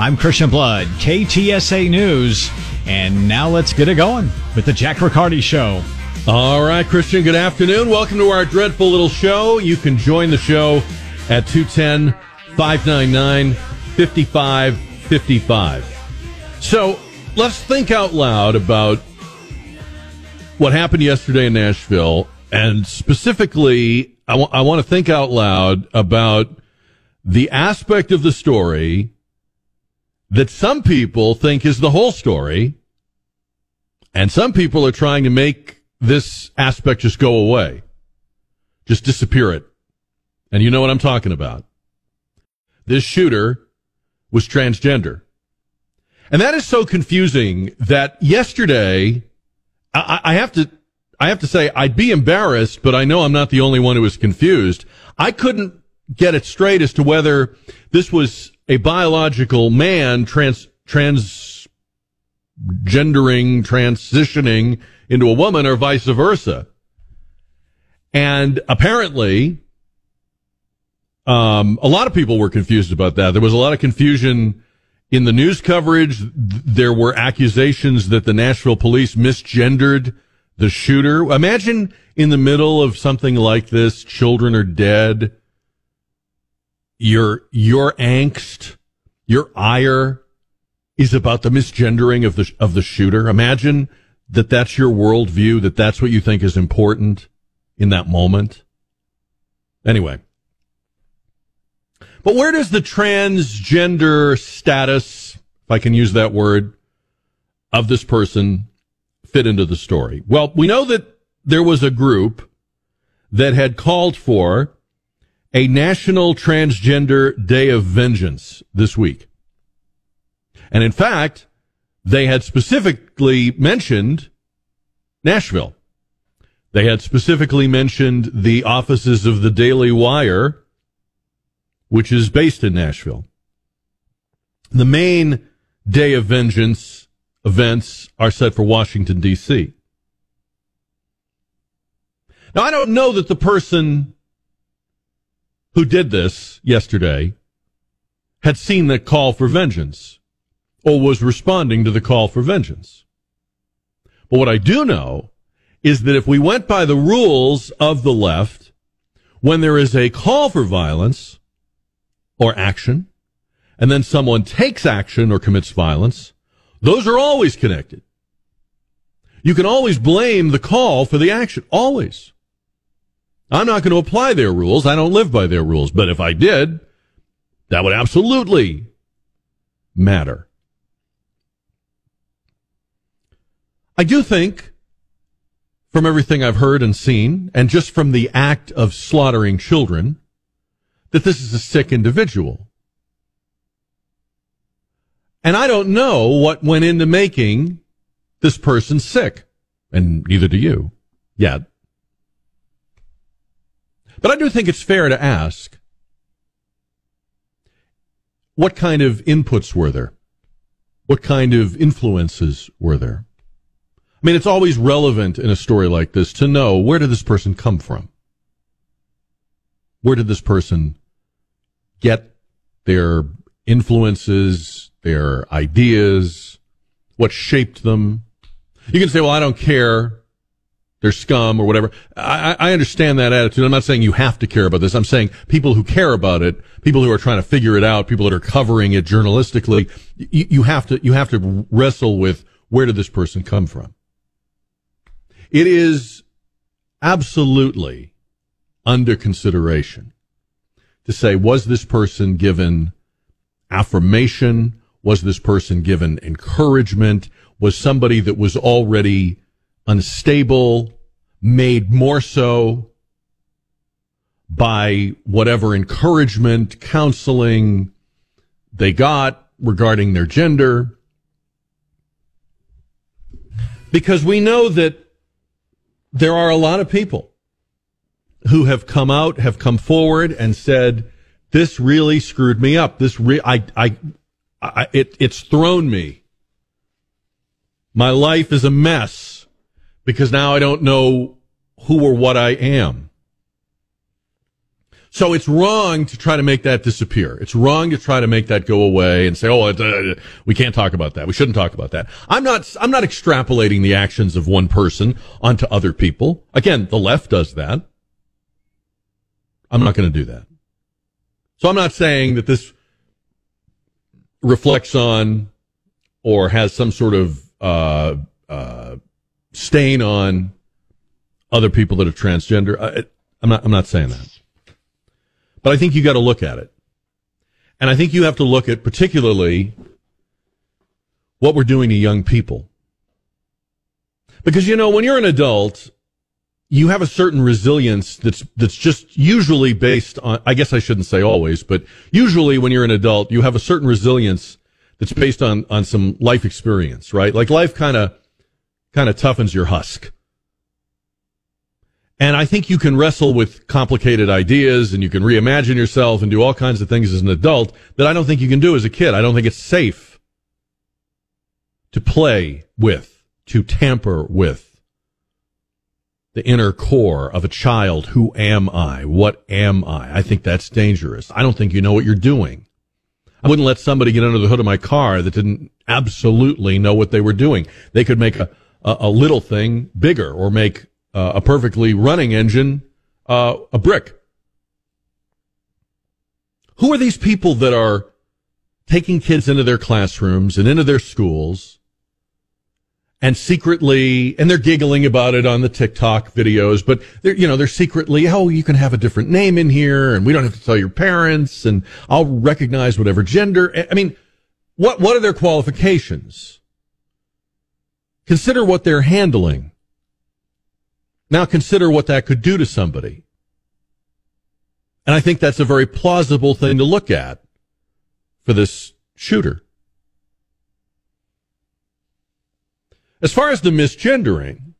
I'm Christian Blood, KTSA News, and now let's get it going with the Jack Riccardi Show. All right, Christian, good afternoon. Welcome to our dreadful little show. You can join the show at 210 599 5555. So let's think out loud about what happened yesterday in Nashville. And specifically, I, w- I want to think out loud about the aspect of the story that some people think is the whole story, and some people are trying to make this aspect just go away, just disappear it. And you know what I'm talking about. This shooter was transgender. And that is so confusing that yesterday, I, I have to, I have to say, I'd be embarrassed, but I know I'm not the only one who was confused. I couldn't get it straight as to whether this was a biological man trans transgendering, transitioning into a woman or vice versa. And apparently, um, a lot of people were confused about that. There was a lot of confusion in the news coverage. There were accusations that the Nashville police misgendered the shooter. Imagine in the middle of something like this, children are dead your your angst, your ire is about the misgendering of the of the shooter. Imagine that that's your worldview, that that's what you think is important in that moment. Anyway, but where does the transgender status, if I can use that word, of this person fit into the story? Well, we know that there was a group that had called for a National Transgender Day of Vengeance this week. And in fact, they had specifically mentioned Nashville. They had specifically mentioned the offices of the Daily Wire, which is based in Nashville. The main Day of Vengeance events are set for Washington, D.C. Now, I don't know that the person who did this yesterday had seen the call for vengeance or was responding to the call for vengeance. But what I do know is that if we went by the rules of the left, when there is a call for violence or action, and then someone takes action or commits violence, those are always connected. You can always blame the call for the action. Always. I'm not going to apply their rules. I don't live by their rules. But if I did, that would absolutely matter. I do think, from everything I've heard and seen, and just from the act of slaughtering children, that this is a sick individual. And I don't know what went into making this person sick. And neither do you yet. But I do think it's fair to ask what kind of inputs were there? What kind of influences were there? I mean, it's always relevant in a story like this to know where did this person come from? Where did this person get their influences, their ideas? What shaped them? You can say, well, I don't care they're scum or whatever. I, I understand that attitude. I'm not saying you have to care about this. I'm saying people who care about it, people who are trying to figure it out, people that are covering it journalistically, you, you have to, you have to wrestle with where did this person come from? It is absolutely under consideration to say, was this person given affirmation? Was this person given encouragement? Was somebody that was already unstable, made more so by whatever encouragement, counseling they got regarding their gender. Because we know that there are a lot of people who have come out, have come forward and said, this really screwed me up. This re- I, I, I, it, it's thrown me. My life is a mess because now I don't know who or what I am. So it's wrong to try to make that disappear. It's wrong to try to make that go away and say, "Oh, uh, we can't talk about that. We shouldn't talk about that." I'm not. I'm not extrapolating the actions of one person onto other people. Again, the left does that. I'm not going to do that. So I'm not saying that this reflects on or has some sort of uh, uh, stain on other people that are transgender. I, I'm not. I'm not saying that. But I think you got to look at it. And I think you have to look at particularly what we're doing to young people. Because, you know, when you're an adult, you have a certain resilience that's, that's just usually based on, I guess I shouldn't say always, but usually when you're an adult, you have a certain resilience that's based on, on some life experience, right? Like life kind of, kind of toughens your husk. And I think you can wrestle with complicated ideas and you can reimagine yourself and do all kinds of things as an adult that I don't think you can do as a kid. I don't think it's safe to play with, to tamper with the inner core of a child. Who am I? What am I? I think that's dangerous. I don't think you know what you're doing. I wouldn't let somebody get under the hood of my car that didn't absolutely know what they were doing. They could make a, a, a little thing bigger or make uh, a perfectly running engine uh, a brick. Who are these people that are taking kids into their classrooms and into their schools and secretly, and they're giggling about it on the TikTok videos, but they're, you know, they're secretly, oh, you can have a different name in here and we don't have to tell your parents and I'll recognize whatever gender. I mean, what, what are their qualifications? Consider what they're handling. Now consider what that could do to somebody. And I think that's a very plausible thing to look at for this shooter. As far as the misgendering,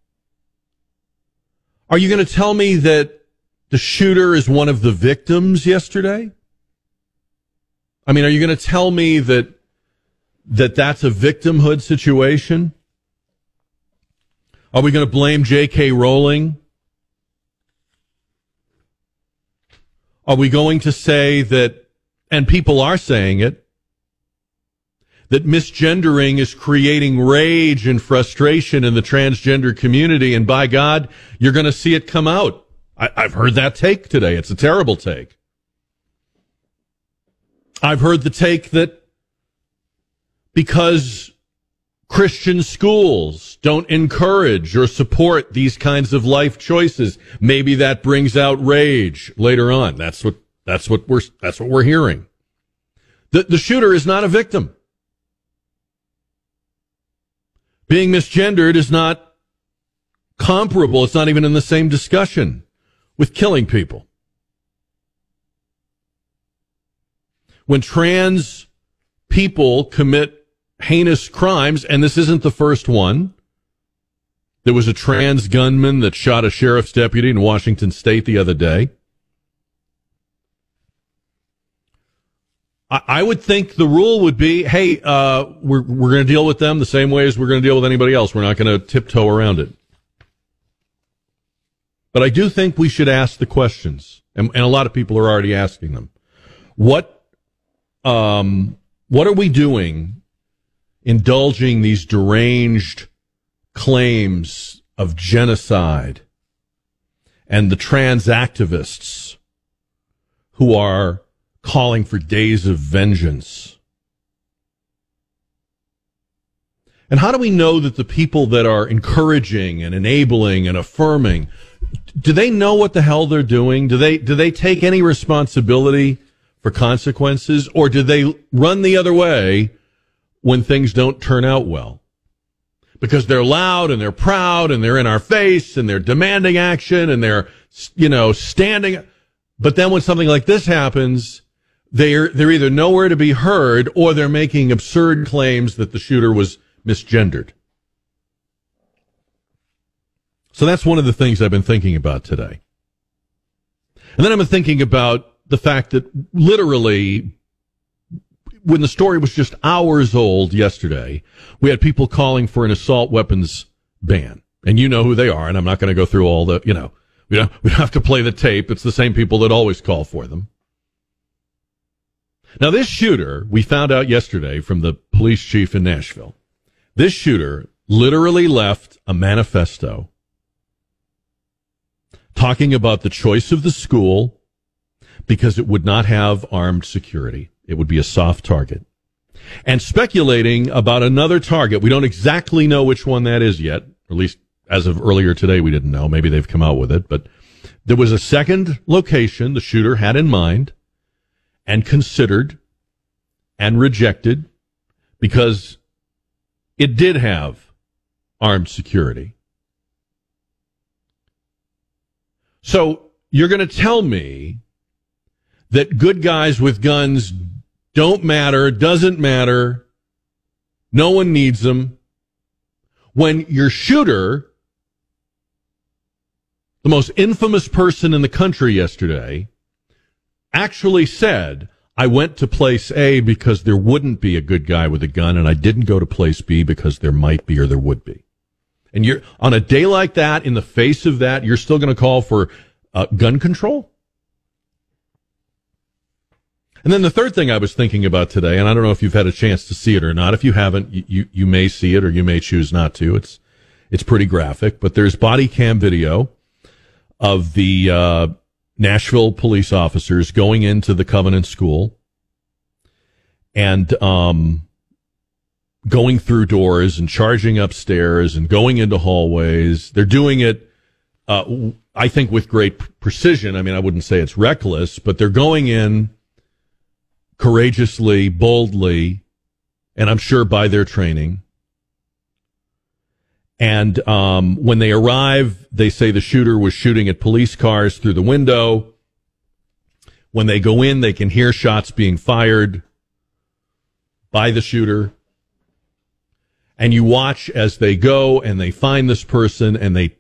are you going to tell me that the shooter is one of the victims yesterday? I mean, are you going to tell me that that that's a victimhood situation? Are we going to blame J.K. Rowling? Are we going to say that, and people are saying it, that misgendering is creating rage and frustration in the transgender community, and by God, you're going to see it come out. I, I've heard that take today. It's a terrible take. I've heard the take that because Christian schools don't encourage or support these kinds of life choices. Maybe that brings out rage later on. That's what, that's what we're, that's what we're hearing. The, the shooter is not a victim. Being misgendered is not comparable. It's not even in the same discussion with killing people. When trans people commit heinous crimes, and this isn't the first one. There was a trans gunman that shot a sheriff's deputy in Washington state the other day. I, would think the rule would be, hey, uh, we're, we're going to deal with them the same way as we're going to deal with anybody else. We're not going to tiptoe around it. But I do think we should ask the questions, and, and a lot of people are already asking them. What, um, what are we doing indulging these deranged claims of genocide and the trans activists who are calling for days of vengeance. And how do we know that the people that are encouraging and enabling and affirming, do they know what the hell they're doing? Do they, do they take any responsibility for consequences or do they run the other way when things don't turn out well. Because they're loud and they're proud and they're in our face and they're demanding action and they're, you know, standing. But then when something like this happens, they're, they're either nowhere to be heard or they're making absurd claims that the shooter was misgendered. So that's one of the things I've been thinking about today. And then been thinking about the fact that literally when the story was just hours old yesterday, we had people calling for an assault weapons ban. And you know who they are, and I'm not going to go through all the, you know, We don't, we don't have to play the tape. It's the same people that always call for them. Now, this shooter, we found out yesterday from the police chief in Nashville, this shooter literally left a manifesto talking about the choice of the school because it would not have armed security. It would be a soft target. And speculating about another target. We don't exactly know which one that is yet, at least as of earlier today, we didn't know. Maybe they've come out with it, but there was a second location the shooter had in mind and considered and rejected because it did have armed security. So you're going to tell me that good guys with guns don't matter, doesn't matter, no one needs them. When your shooter, the most infamous person in the country yesterday, actually said, I went to place A because there wouldn't be a good guy with a gun, and I didn't go to place B because there might be or there would be. And you're on a day like that, in the face of that, you're still going to call for uh, gun control? And then the third thing I was thinking about today, and I don't know if you've had a chance to see it or not. If you haven't, you, you may see it or you may choose not to. It's, it's pretty graphic, but there's body cam video of the, uh, Nashville police officers going into the Covenant School and, um, going through doors and charging upstairs and going into hallways. They're doing it, uh, I think with great precision. I mean, I wouldn't say it's reckless, but they're going in courageously, boldly, and I'm sure by their training. And um, when they arrive, they say the shooter was shooting at police cars through the window. When they go in, they can hear shots being fired by the shooter. And you watch as they go and they find this person and they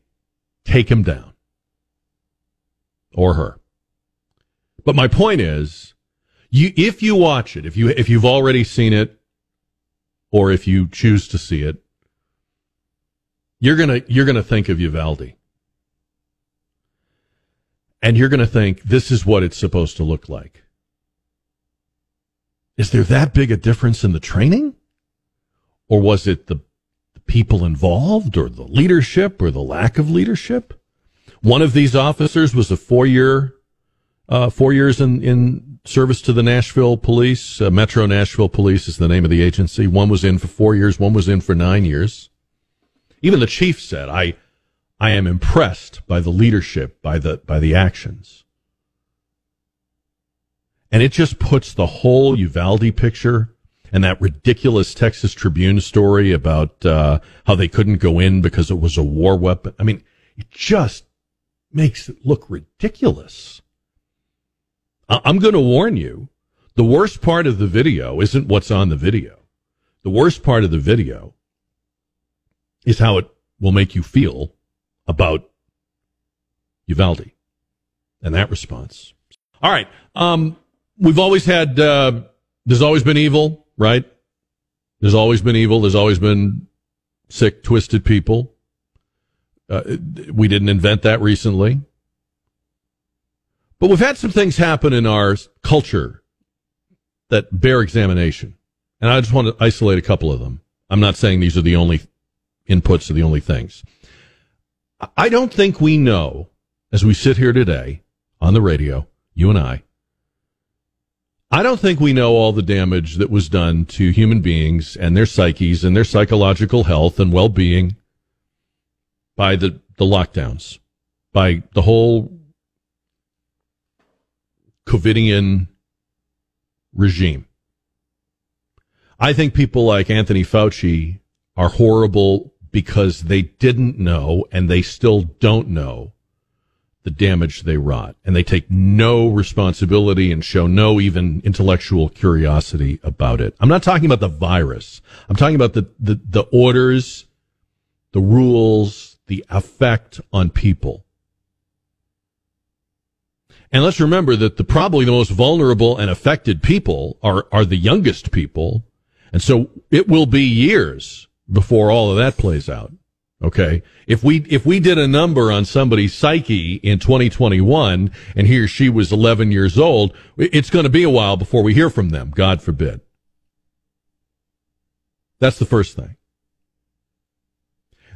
take him down or her. But my point is, you, if you watch it, if you, if you've already seen it, or if you choose to see it, you're gonna, you're gonna think of Uvalde. And you're gonna think, this is what it's supposed to look like. Is there that big a difference in the training? Or was it the, the people involved or the leadership or the lack of leadership? One of these officers was a four year, uh, four years in, in service to the Nashville police. Uh, Metro Nashville Police is the name of the agency. One was in for four years. One was in for nine years. Even the chief said, I, I am impressed by the leadership, by the, by the actions. And it just puts the whole Uvalde picture and that ridiculous Texas Tribune story about uh, how they couldn't go in because it was a war weapon. I mean, it just makes it look ridiculous. I'm going to warn you. The worst part of the video isn't what's on the video. The worst part of the video is how it will make you feel about Uvalde and that response. All right. Um, we've always had, uh, there's always been evil, right? There's always been evil. There's always been sick, twisted people. Uh, we didn't invent that recently. But we've had some things happen in our culture that bear examination. And I just want to isolate a couple of them. I'm not saying these are the only inputs or the only things. I don't think we know, as we sit here today on the radio, you and I, I don't think we know all the damage that was done to human beings and their psyches and their psychological health and well being by the, the lockdowns, by the whole COVIDian regime. I think people like Anthony Fauci are horrible because they didn't know and they still don't know the damage they wrought. And they take no responsibility and show no even intellectual curiosity about it. I'm not talking about the virus. I'm talking about the, the, the orders, the rules, the effect on people. And let's remember that the probably the most vulnerable and affected people are, are the youngest people. And so it will be years before all of that plays out. Okay. If we, if we did a number on somebody's psyche in 2021 and he or she was 11 years old, it's going to be a while before we hear from them. God forbid. That's the first thing.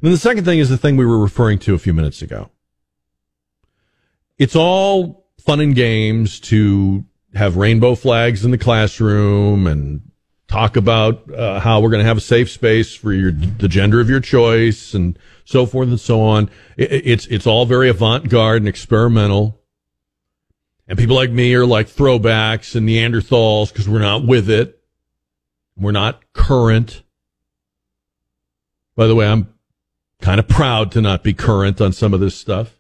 And then the second thing is the thing we were referring to a few minutes ago. It's all fun and games to have rainbow flags in the classroom and talk about uh, how we're going to have a safe space for your the gender of your choice and so forth and so on. It, it's it's all very avant-garde and experimental. And people like me are like throwbacks and Neanderthals because we're not with it. We're not current. By the way, I'm kind of proud to not be current on some of this stuff.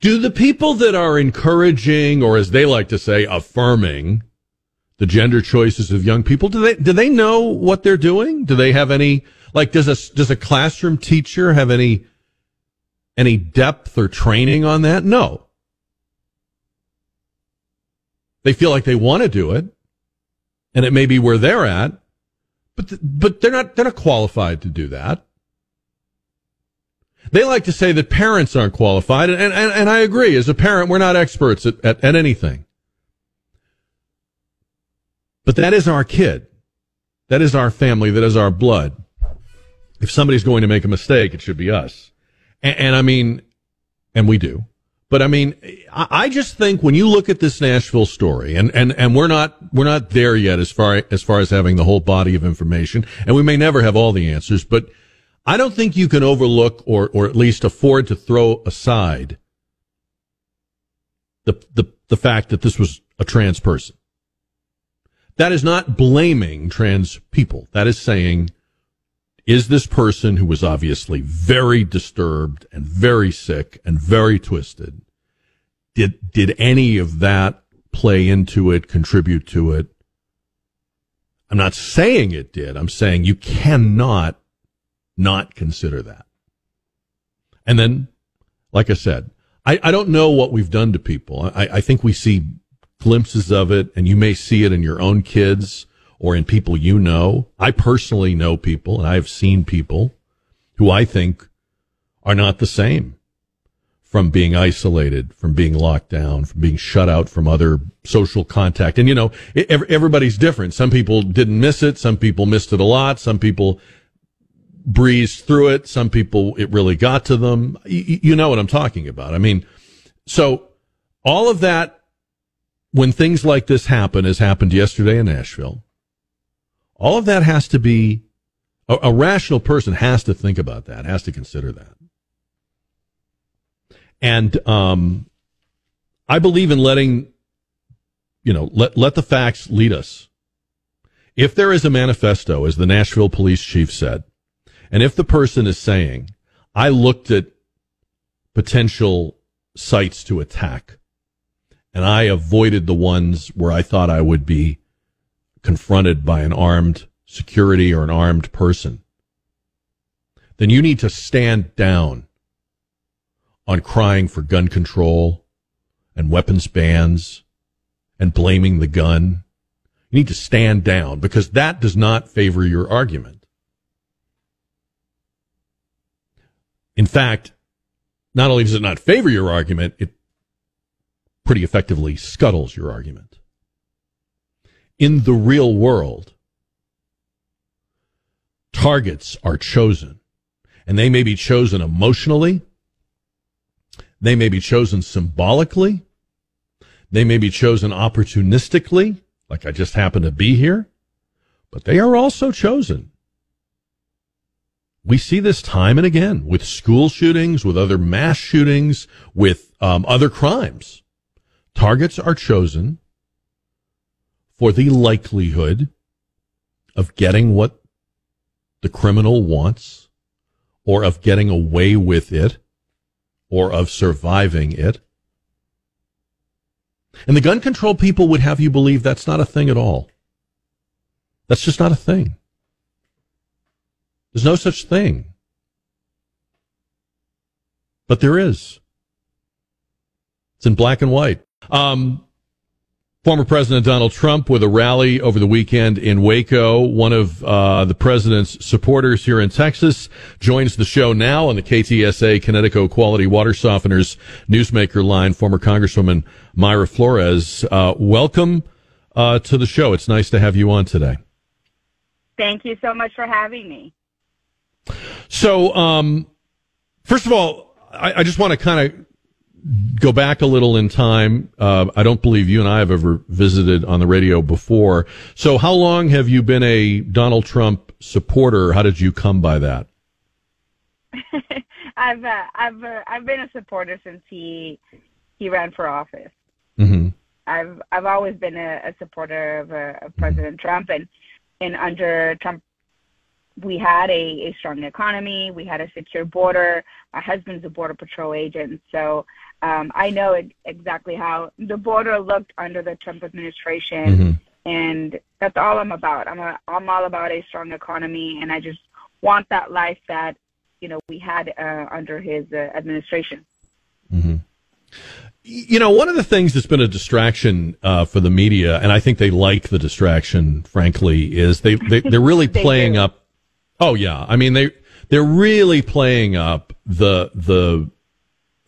Do the people that are encouraging, or as they like to say, affirming the gender choices of young people, do they, do they know what they're doing? Do they have any, like, does a, does a classroom teacher have any, any depth or training on that? No. They feel like they want to do it, and it may be where they're at, but, th- but they're not, they're not qualified to do that. They like to say that parents aren't qualified, and, and, and I agree. As a parent, we're not experts at, at, at anything. But that is our kid. That is our family. That is our blood. If somebody's going to make a mistake, it should be us. And, and I mean, and we do. But I mean, I, I just think when you look at this Nashville story, and, and, and we're not, we're not there yet as far, as far as having the whole body of information, and we may never have all the answers, but I don't think you can overlook or, or at least afford to throw aside the, the, the fact that this was a trans person. That is not blaming trans people. That is saying, is this person who was obviously very disturbed and very sick and very twisted, did, did any of that play into it, contribute to it? I'm not saying it did. I'm saying you cannot not consider that. And then, like I said, I, I don't know what we've done to people. I, I think we see glimpses of it, and you may see it in your own kids or in people you know. I personally know people, and I have seen people who I think are not the same from being isolated, from being locked down, from being shut out from other social contact. And you know, everybody's different. Some people didn't miss it. Some people missed it a lot. Some people breezed through it. Some people, it really got to them. You know what I'm talking about. I mean, so all of that when things like this happen, as happened yesterday in Nashville, all of that has to be a, a, rational person has to think about that, has to consider that. And um, I believe in letting, you know, let let the facts lead us. If there is a manifesto, as the Nashville police chief said, and if the person is saying, "I looked at potential sites to attack," and I avoided the ones where I thought I would be confronted by an armed security or an armed person, then you need to stand down on crying for gun control and weapons bans and blaming the gun. You need to stand down because that does not favor your argument. In fact, not only does it not favor your argument, it pretty effectively scuttles your argument. In the real world, targets are chosen, and they may be chosen emotionally, they may be chosen symbolically, they may be chosen opportunistically, like I just happen to be here, but they are also chosen. We see this time and again with school shootings, with other mass shootings, with um, other crimes. Targets are chosen for the likelihood of getting what the criminal wants or of getting away with it or of surviving it. And the gun control people would have you believe that's not a thing at all. That's just not a thing. There's no such thing. But there is. It's in black and white. Um, Former President Donald Trump with a rally over the weekend in Waco. One of uh, the president's supporters here in Texas joins the show now on the KTSA Kinetico Quality Water Softeners Newsmaker line. Former Congresswoman Mayra Flores, uh, welcome uh, to the show. It's nice to have you on today. Thank you so much for having me. So, um, first of all, I, I just want to kind of go back a little in time. Uh, I don't believe you and I have ever visited on the radio before. So, how long have you been a Donald Trump supporter? How did you come by that? I've uh, I've uh, I've been a supporter since he he ran for office. Mm-hmm. I've I've always been a, a supporter of, uh, of President mm-hmm. Trump, and and under Trump we had a, a strong economy, we had a secure border. My husband's a border patrol agent, so um, I know exactly how the border looked under the Trump administration, mm-hmm. and that's all I'm about. I'm a, I'm all about a strong economy, and I just want that life that you know we had uh, under his uh, administration. Mm-hmm. You know, one of the things that's been a distraction uh, for the media, and I think they like the distraction, frankly, is they, they they're really they playing do. up Oh yeah, I mean they they're really playing up the the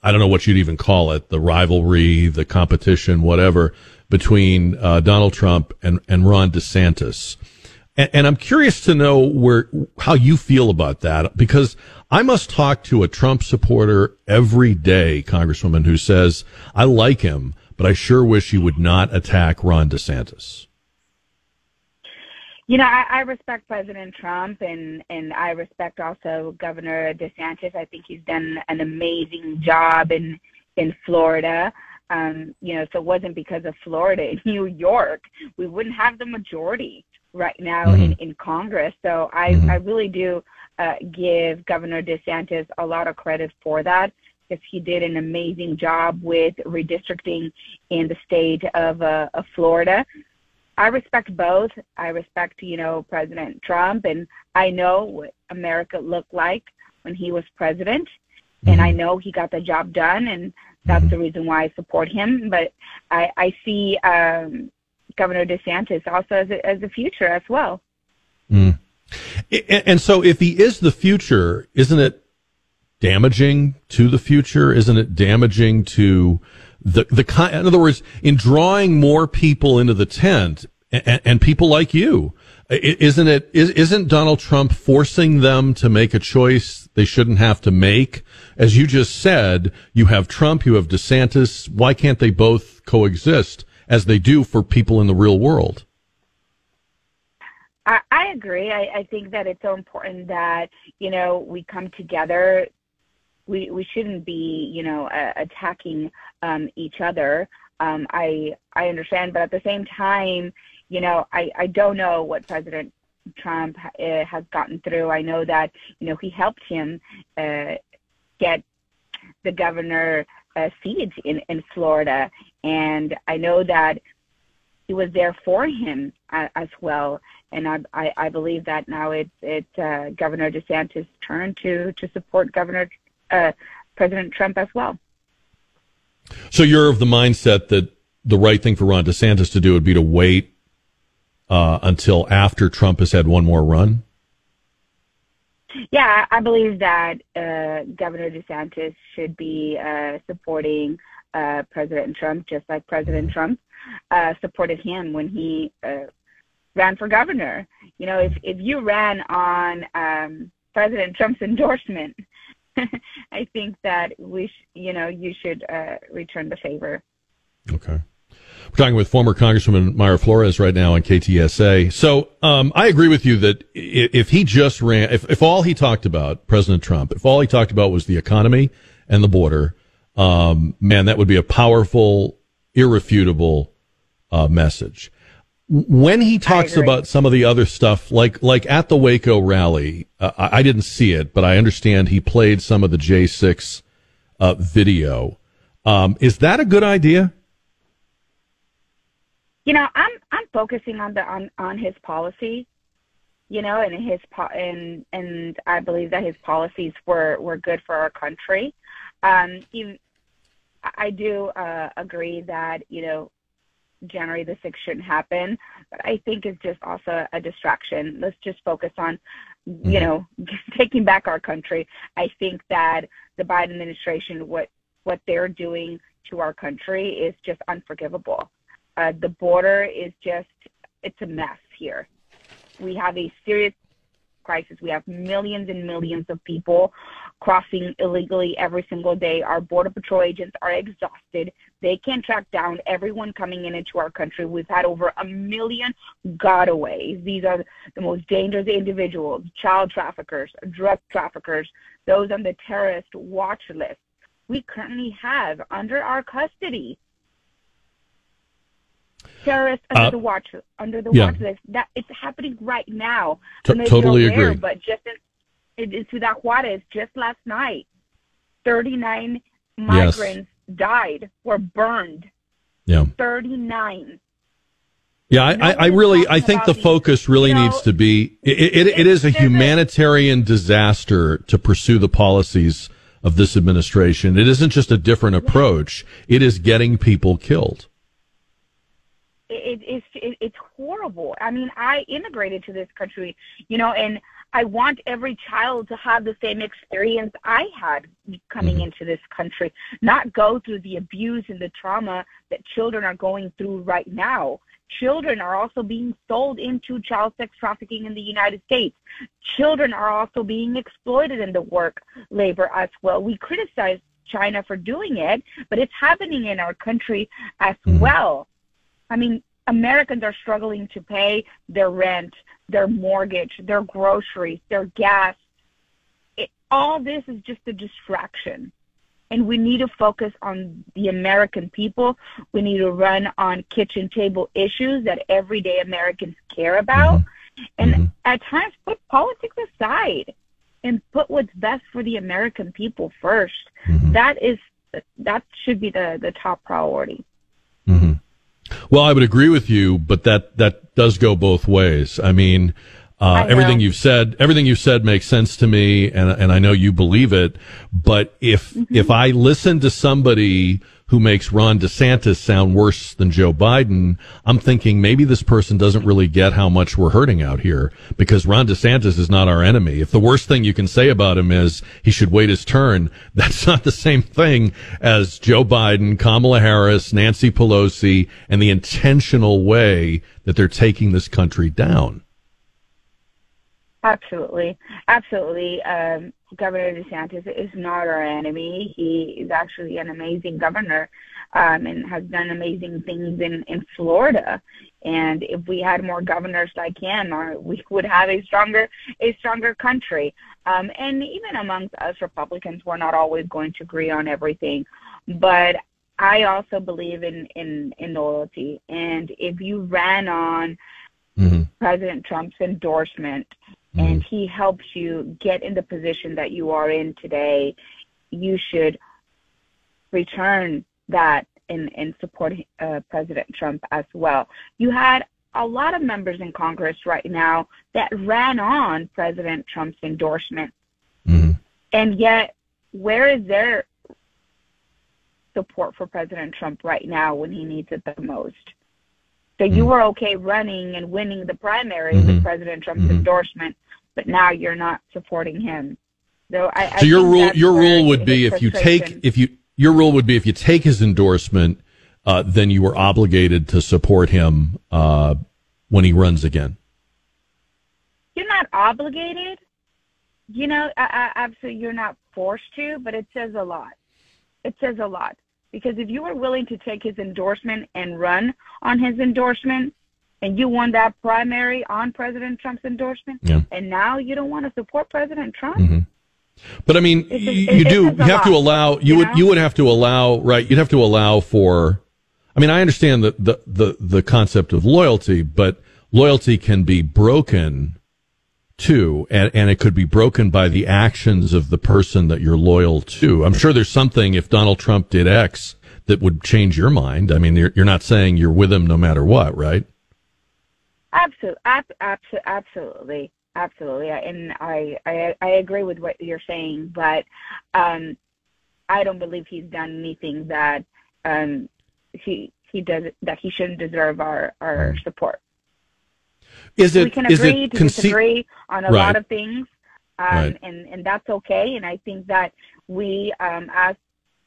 I don't know what you'd even call it the rivalry, the competition, whatever between uh, Donald Trump and and Ron DeSantis. And, and I'm curious to know where how you feel about that because I must talk to a Trump supporter every day, Congresswoman, who says I like him, but I sure wish he would not attack Ron DeSantis. You know, I, I respect President Trump and and I respect also Governor DeSantis. I think he's done an amazing job in in Florida. Um, you know, if it wasn't because of Florida in New York, we wouldn't have the majority right now mm-hmm. in, in Congress. So I, mm-hmm. I really do uh, give Governor DeSantis a lot of credit for that because he did an amazing job with redistricting in the state of, uh, of Florida. I respect both. I respect, you know, President Trump, and I know what America looked like when he was president, mm-hmm. and I mm-hmm. know he got the job done, and that's mm-hmm. the reason why I support him. But I, I see um, Governor DeSantis also as a, as a future as well. Mm. And so, if he is the future, isn't it damaging to the future? Isn't it damaging to the the kind. In other words, in drawing more people into the tent and, and people like you, isn't it? Isn't Donald Trump forcing them to make a choice they shouldn't have to make? As you just said, you have Trump, you have DeSantis. Why can't they both coexist as they do for people in the real world? I, I agree. I, I think that it's so important that you know we come together we we shouldn't be you know uh, attacking um, each other. Um, I I understand, but at the same time, you know, I I don't know what President Trump uh, has gotten through. I know that you know he helped him uh, get the governor uh, seat in in Florida, and I know that he was there for him uh, as well. And I, I, I believe that now it's it's uh, Governor DeSantis' turn to to support Governor uh, President Trump as well. So you're of the mindset that the right thing for Ron DeSantis to do would be to wait uh, until after Trump has had one more run? Yeah, I believe that uh, Governor DeSantis should be uh, supporting uh, President Trump, just like President Trump uh, supported him when he uh, ran for governor. You know, if if you ran on um, President Trump's endorsement, I think that we, sh- you know, you should uh, return the favor. Okay. We're talking with former Congresswoman Mayra Flores right now on KTSA. So um, I agree with you that if he just ran, if, if all he talked about, President Trump, if all he talked about was the economy and the border, um, man, that would be a powerful, irrefutable uh, message when he talks about some of the other stuff, like like at the Waco rally, uh, I didn't see it, but I understand he played some of the J6 uh, video. Um, is that a good idea? You know, I'm I'm focusing on the on, on his policy, you know, and his po- and and I believe that his policies were were good for our country. Um, he, I do uh, agree that you know January the 6th shouldn't happen, but I think it's just also a distraction. Let's just focus on, mm-hmm. you know, taking back our country. I think that the Biden administration, what what they're doing to our country is just unforgivable. Uh, the border is just it's a mess here. We have a serious crisis. We have millions and millions of people crossing illegally every single day. Our Border Patrol agents are exhausted. They can't track down everyone coming in into our country. We've had over a million gotaways. These are the most dangerous individuals, child traffickers, drug traffickers, those on the terrorist watch list. We currently have under our custody terrorists under uh, the watch under the yeah. watch list. That it's happening right now. T- totally aware, agree. But just in, in Ciudad Juarez, just last night, thirty nine migrants yes. died, were burned. Yeah, thirty nine. Yeah, I, I, I really, I think the focus really you know, needs to be. It, it, it is a humanitarian disaster to pursue the policies of this administration. It isn't just a different approach; it is getting people killed it, it's it, it's horrible. I mean, I immigrated to this country, you know, and I want every child to have the same experience I had coming mm-hmm. into this country, not go through the abuse and the trauma that children are going through right now. Children are also being sold into child sex trafficking in the United States. Children are also being exploited in the work labor as well. We criticize China for doing it, but it's happening in our country as mm-hmm. well. I mean, Americans are struggling to pay their rent, their mortgage, their groceries, their gas. It, all this is just a distraction. And we need to focus on the American people. We need to run on kitchen table issues that everyday Americans care about. Mm-hmm. And mm-hmm. at times, put politics aside and put what's best for the American people 1st mm-hmm. That is that should be the the top priority. Mm-hmm. Well, I would agree with you, but that that does go both ways. I mean, uh, everything you've said, everything you've said makes sense to me, and and I know you believe it. But if mm-hmm. if I listen to somebody who makes Ron DeSantis sound worse than Joe Biden, I'm thinking maybe this person doesn't really get how much we're hurting out here because Ron DeSantis is not our enemy. If the worst thing you can say about him is he should wait his turn, that's not the same thing as Joe Biden, Kamala Harris, Nancy Pelosi, and the intentional way that they're taking this country down. Absolutely, absolutely. Um, governor DeSantis is not our enemy. He is actually an amazing governor um, and has done amazing things in in Florida. And if we had more governors like him, our, we would have a stronger a stronger country. Um, and even amongst us Republicans, we're not always going to agree on everything, but I also believe in in in loyalty. And if you ran on mm-hmm. President Trump's endorsement mm-hmm. and he helps you get in the position that you are in today, you should return that and, and support uh, President Trump as well. You had a lot of members in Congress right now that ran on President Trump's endorsement. Mm-hmm. And yet, where is their support for President Trump right now when he needs it the most? So you mm-hmm. were okay running and winning the primary mm-hmm. with President Trump's mm-hmm. endorsement, but now you're not supporting him. So, I, so I your rule, your rule would be if you take if you your rule would be if you take his endorsement, uh, then you were obligated to support him uh, when he runs again. You're not obligated. You know, I, I, absolutely, you're not forced to, but it says a lot. It says a lot because if you were willing to take his endorsement and run on his endorsement, and you won that primary on President Trump's endorsement, yeah. and now you don't want to support President Trump. Mm-hmm. But I mean, it's you it, do you have lot, to allow you, you would know? you would have to allow right you'd have to allow for. I mean, I understand the the the, the concept of loyalty, but loyalty can be broken too, and, and it could be broken by the actions of the person that you're loyal to. I'm sure there's something if Donald Trump did X that would change your mind. I mean, you're, you're not saying you're with him no matter what, right? Absolutely, absolutely, absolutely, and I, I I agree with what you're saying, but um, I don't believe he's done anything that um, he he does that he shouldn't deserve our our Mm. support. Is it we can is agree it to conce- disagree on a Right. lot of things, um, Right. and and that's okay. And I think that we, um, as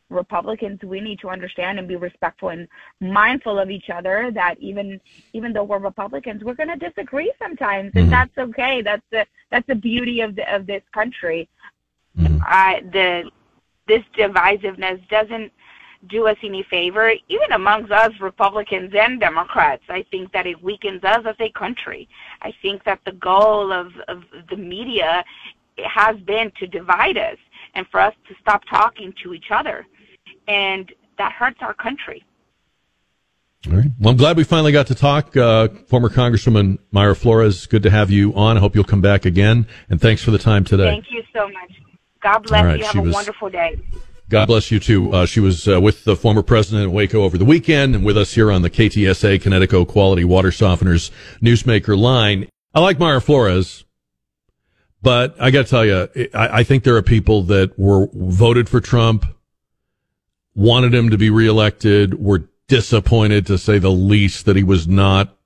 Republicans, we need to understand and be respectful and mindful of each other. That even even though we're Republicans, we're going to disagree sometimes, and that's okay. That's the that's the beauty of the of this country. Mhm. I the this divisiveness doesn't do us any favor, even amongst us Republicans and Democrats. I think that it weakens us as a country. I think that the goal of, of the media has been to divide us and for us to stop talking to each other. And that hurts our country. All right. Well, I'm glad we finally got to talk. Uh, former Congresswoman Mayra Flores, good to have you on. I hope you'll come back again. And thanks for the time today. Thank you so much. God bless right, you. Have a was- wonderful day. God bless you too. Uh, she was uh, with the former president in Waco over the weekend and with us here on the KTSA Connecticut Quality Water Softeners Newsmaker line. I like Mayra Flores, but I got to tell you, I, I think there are people that were voted for Trump, wanted him to be reelected, were disappointed to say the least that he was not.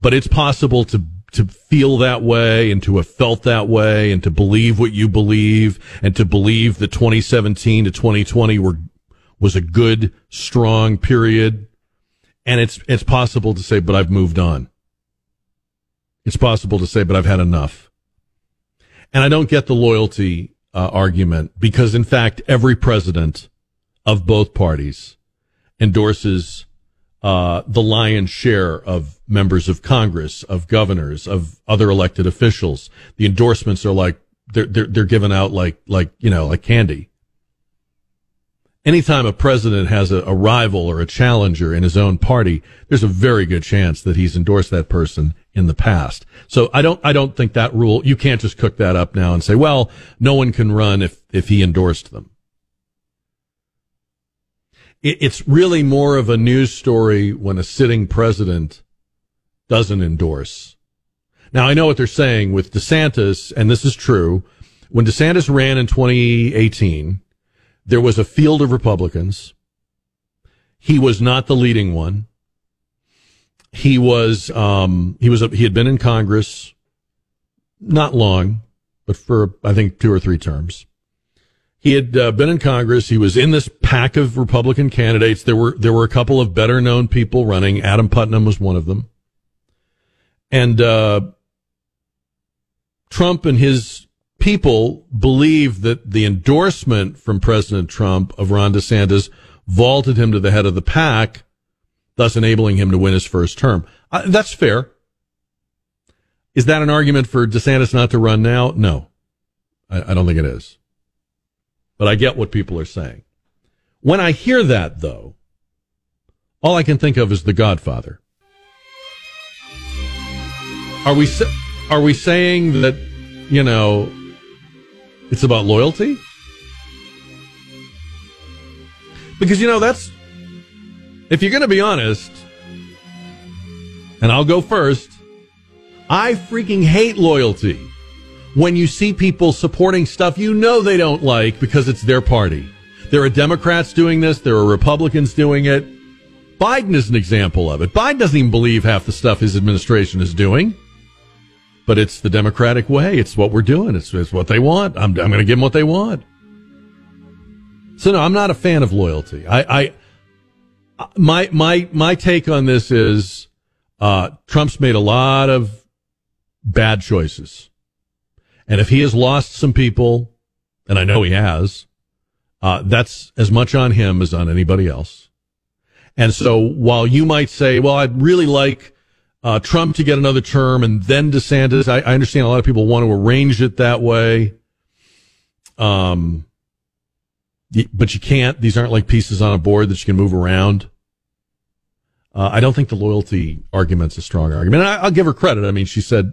But it's possible to to feel that way and to have felt that way and to believe what you believe and to believe that 2017 to 2020 were was a good strong period. And it's it's possible to say but I've moved on. It's possible to say but I've had enough. And I don't get the loyalty uh, argument because in fact every president of both parties endorses uh, the lion's share of members of Congress, of governors, of other elected officials. The endorsements are like they're they're they're given out like like you know like candy. Anytime a president has a, a rival or a challenger in his own party, there's a very good chance that he's endorsed that person in the past. So I don't I don't think that rule you can't just cook that up now and say, well, no one can run if if he endorsed them it's really more of a news story when a sitting president doesn't endorse. Now, I know what they're saying with DeSantis, and this is true. When DeSantis ran in 2018, there was a field of Republicans. He was not the leading one. He was, um, he was, he had been in Congress not long, but for, I think, two or three terms. He had uh, been in Congress. He was in this pack of Republican candidates. There were there were a couple of better known people running. Adam Putnam was one of them, and uh, Trump and his people believe that the endorsement from President Trump of Ron DeSantis vaulted him to the head of the pack, thus enabling him to win his first term. Uh, that's fair. Is that an argument for DeSantis not to run now? No, I, I don't think it is but I get what people are saying. When I hear that, though, all I can think of is The Godfather. Are we are we saying that you know it's about loyalty? Because you know that's if you're going to be honest, and I'll go first. I freaking hate loyalty when you see people supporting stuff you know they don't like because it's their party. There are Democrats doing this. There are Republicans doing it. Biden is an example of it. Biden doesn't even believe half the stuff his administration is doing. But it's the Democratic way. It's what we're doing. It's, it's what they want. I'm, I'm going to give them what they want. So no, I'm not a fan of loyalty. I, I my my my take on this is uh, Trump's made a lot of bad choices. And if he has lost some people, and I know he has, uh, that's as much on him as on anybody else. And so while you might say, well, I'd really like uh, Trump to get another term and then DeSantis, I, I understand a lot of people want to arrange it that way. Um, but you can't. These aren't like pieces on a board that you can move around. Uh, I don't think the loyalty argument's a strong argument. I, I'll give her credit. I mean, she said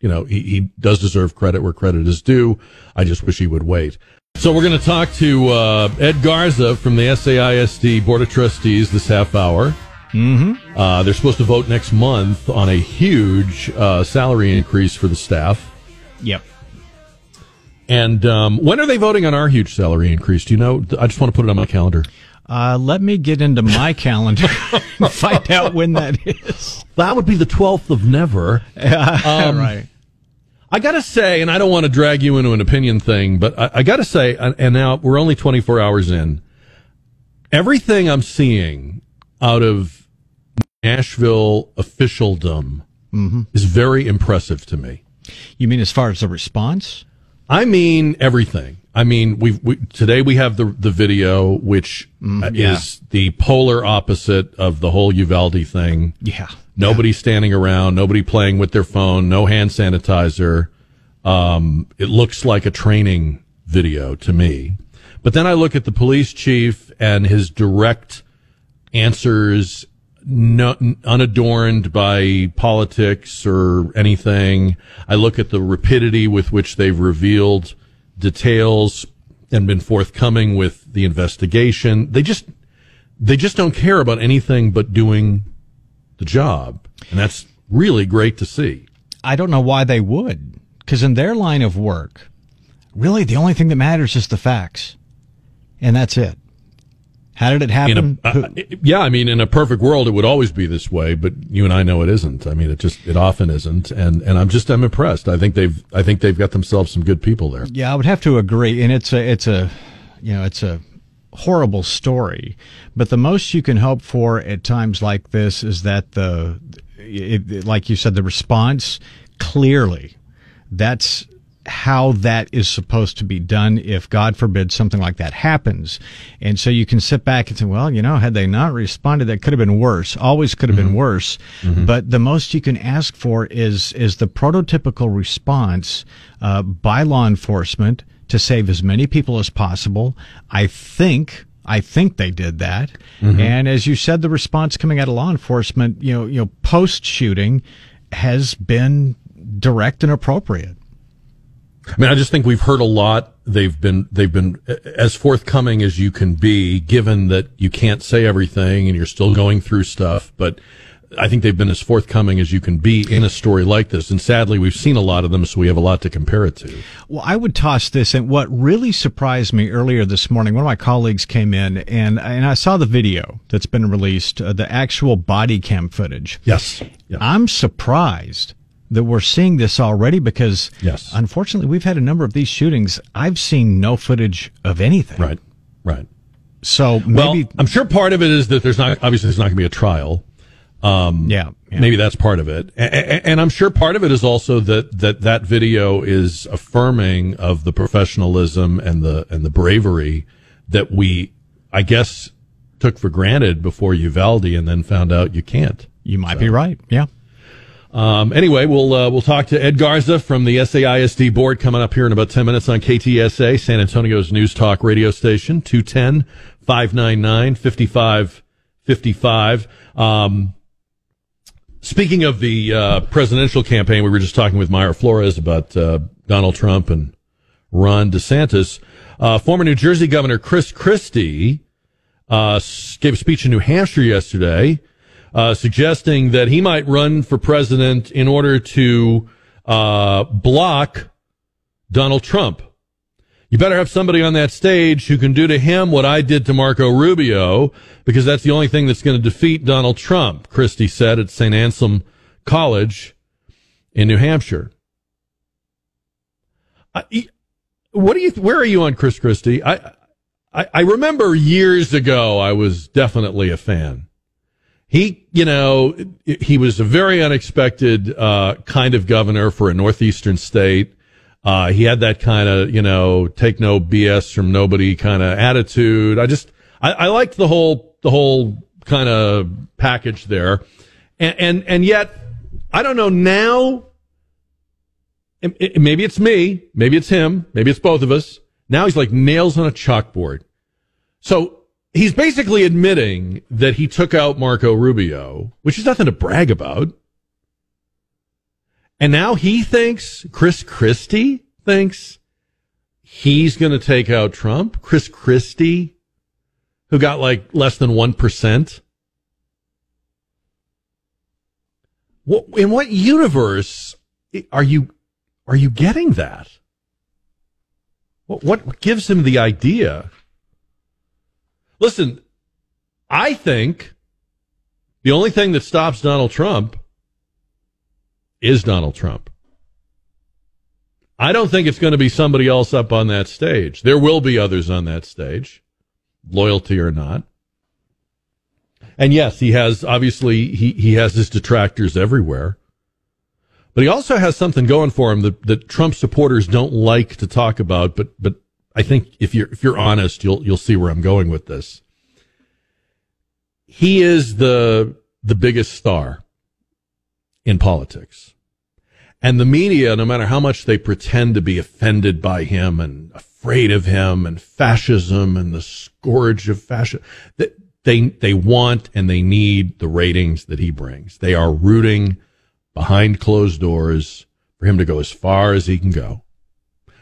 you know, he, he does deserve credit where credit is due. I just wish he would wait. So we're going to talk to uh, Ed Garza from the SAISD Board of Trustees this half hour. Mm-hmm. Uh, they're supposed to vote next month on a huge uh, salary increase for the staff. Yep. And um, when are they voting on our huge salary increase? Do you know? I just want to put it on my calendar. Uh, let me get into my calendar and find out when that is. That would be the 12th of never. Um, right. I gotta say, and I don't want to drag you into an opinion thing, but I, I gotta say, and and now we're only 24 hours in. Everything I'm seeing out of Nashville officialdom is very impressive to me. You mean as far as the response? I mean everything. I mean, we've we, today we have the the video, which uh, yeah. is the polar opposite of the whole Uvalde thing. Yeah. Nobody standing around, nobody playing with their phone, no hand sanitizer. Um, it looks like a training video to me. But then I look at the police chief and his direct answers, no, unadorned by politics or anything. I look at the rapidity with which they've revealed details and been forthcoming with the investigation. They just, they just don't care about anything but doing the job. And that's really great to see. I don't know why they would, because in their line of work, really the only thing that matters is the facts, and that's it. How did it happen? A, uh, yeah, I mean, in a perfect world, it would always be this way, but you and I know it isn't. I mean, it just it often isn't, and and I'm just I'm impressed. I think they've I think they've got themselves some good people there. yeah, I would have to agree, and it's a it's a you know it's a horrible story, but the most you can hope for at times like this is that the it, like you said the response clearly that's how that is supposed to be done if God forbid something like that happens. And so you can sit back and say, well, you know, had they not responded, that could have been worse. Always could have been mm-hmm. worse. Mm-hmm. But the most you can ask for is, is the prototypical response, uh, by law enforcement to save as many people as possible. I think, I think they did that. Mm-hmm. And as you said, the response coming out of law enforcement, you know, you know, post shooting has been direct and appropriate. I mean, I just think we've heard a lot. They've been they've been as forthcoming as you can be, given that you can't say everything and you're still going through stuff. But I think they've been as forthcoming as you can be in a story like this. And sadly, we've seen a lot of them, so we have a lot to compare it to. Well, I would toss this, and what really surprised me earlier this morning, one of my colleagues came in, and and I saw the video that's been released, uh, the actual body cam footage. Yes. Yeah. I'm surprised that we're seeing this already because, Yes. unfortunately, we've had a number of these shootings. I've seen no footage of anything. Right. Right. So Well, maybe, I'm sure part of it is that there's not obviously there's not going to be a trial. Um, yeah, yeah. Maybe that's part of it, A- a- and I'm sure part of it is also that that that video is affirming of the professionalism and the and the bravery that we, I guess, took for granted before Uvalde, and then found out you can't. you might be right. Yeah. Um, anyway, we'll uh, we'll talk to Ed Garza from the SAISD board coming up here in about 10 minutes on KTSA, San Antonio's news talk radio station, 210 599 5555. Um, speaking of the uh, presidential campaign, we were just talking with Mayra Flores about uh, Donald Trump and Ron DeSantis. Uh, former New Jersey Governor Chris Christie uh, gave a speech in New Hampshire yesterday, uh, suggesting that he might run for president in order to uh, block Donald Trump. You better have somebody on that stage who can do to him what I did to Marco Rubio, because that's the only thing that's going to defeat Donald Trump, Christie said at St. Anselm College in New Hampshire. I, what do you, where are you on Chris Christie? I, I, I remember years ago, I was definitely a fan. He, you know, he was a very unexpected, uh, kind of governor for a northeastern state. Uh, he had that kind of, you know, take no BS from nobody kind of attitude. I just, I, I liked the whole, the whole kind of package there. And, and, and yet, I don't know now, it- it- maybe it's me, maybe it's him, maybe it's both of us. Now he's like nails on a chalkboard. So he's basically admitting that he took out Marco Rubio, which is nothing to brag about. And now he thinks, Chris Christie thinks he's going to take out Trump. Chris Christie, who got like less than 1%. What, in what universe are you, are you getting that? What, what gives him the idea? Listen, I think the only thing that stops Donald Trump is Donald Trump. I don't think it's going to be somebody else up on that stage. There will be others on that stage, loyalty or not. And yes, he has obviously he, he has his detractors everywhere. But he also has something going for him that, that Trump supporters don't like to talk about, but but I think if you're if you're honest, you'll you'll see where I'm going with this. He is the the biggest star in politics. And the media, no matter how much they pretend to be offended by him and afraid of him and fascism and the scourge of fascism, that they, they want and they need the ratings that he brings. They are rooting behind closed doors for him to go as far as he can go.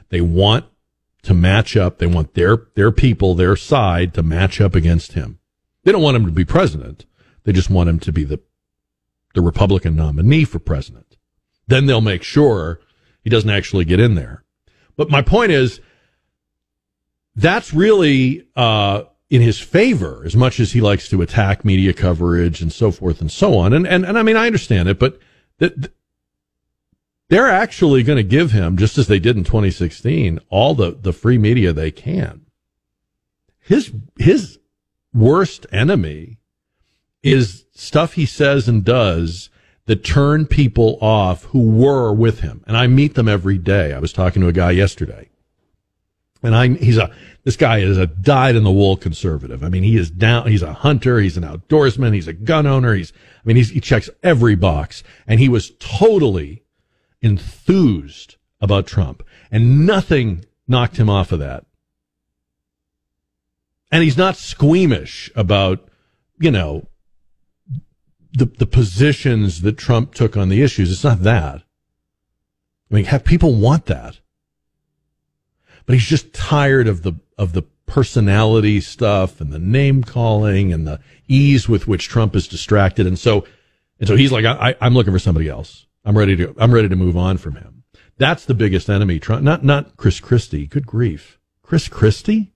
They want to match up. They want their, their people, their side to match up against him. They don't want him to be president. They just want him to be the, the Republican nominee for president. Then they'll make sure he doesn't actually get in there. But my point is, that's really, uh, in his favor as much as he likes to attack media coverage and so forth and so on. And, and, and I mean, I understand it, but they're actually going to give him, just as they did in 2016, all the, the free media they can. His, his worst enemy is stuff he says and does that turn people off who were with him. And I meet them every day. I was talking to a guy yesterday and I, he's a, this guy is a dyed in the wool conservative. I mean, he is down, he's a hunter, he's an outdoorsman, he's a gun owner, he's, I mean, he checks every box. And he was totally enthused about Trump. And nothing knocked him off of that. And he's not squeamish about, you know, the, the positions that Trump took on the issues. It's not that. I mean, have people want that but he's just tired of the of the personality stuff and the name calling and the ease with which Trump is distracted. And so, and so he's like, I, am looking for somebody else. I'm ready to, I'm ready to move on from him. That's the biggest enemy. Trump, not, not Chris Christie. Good grief. Chris Christie?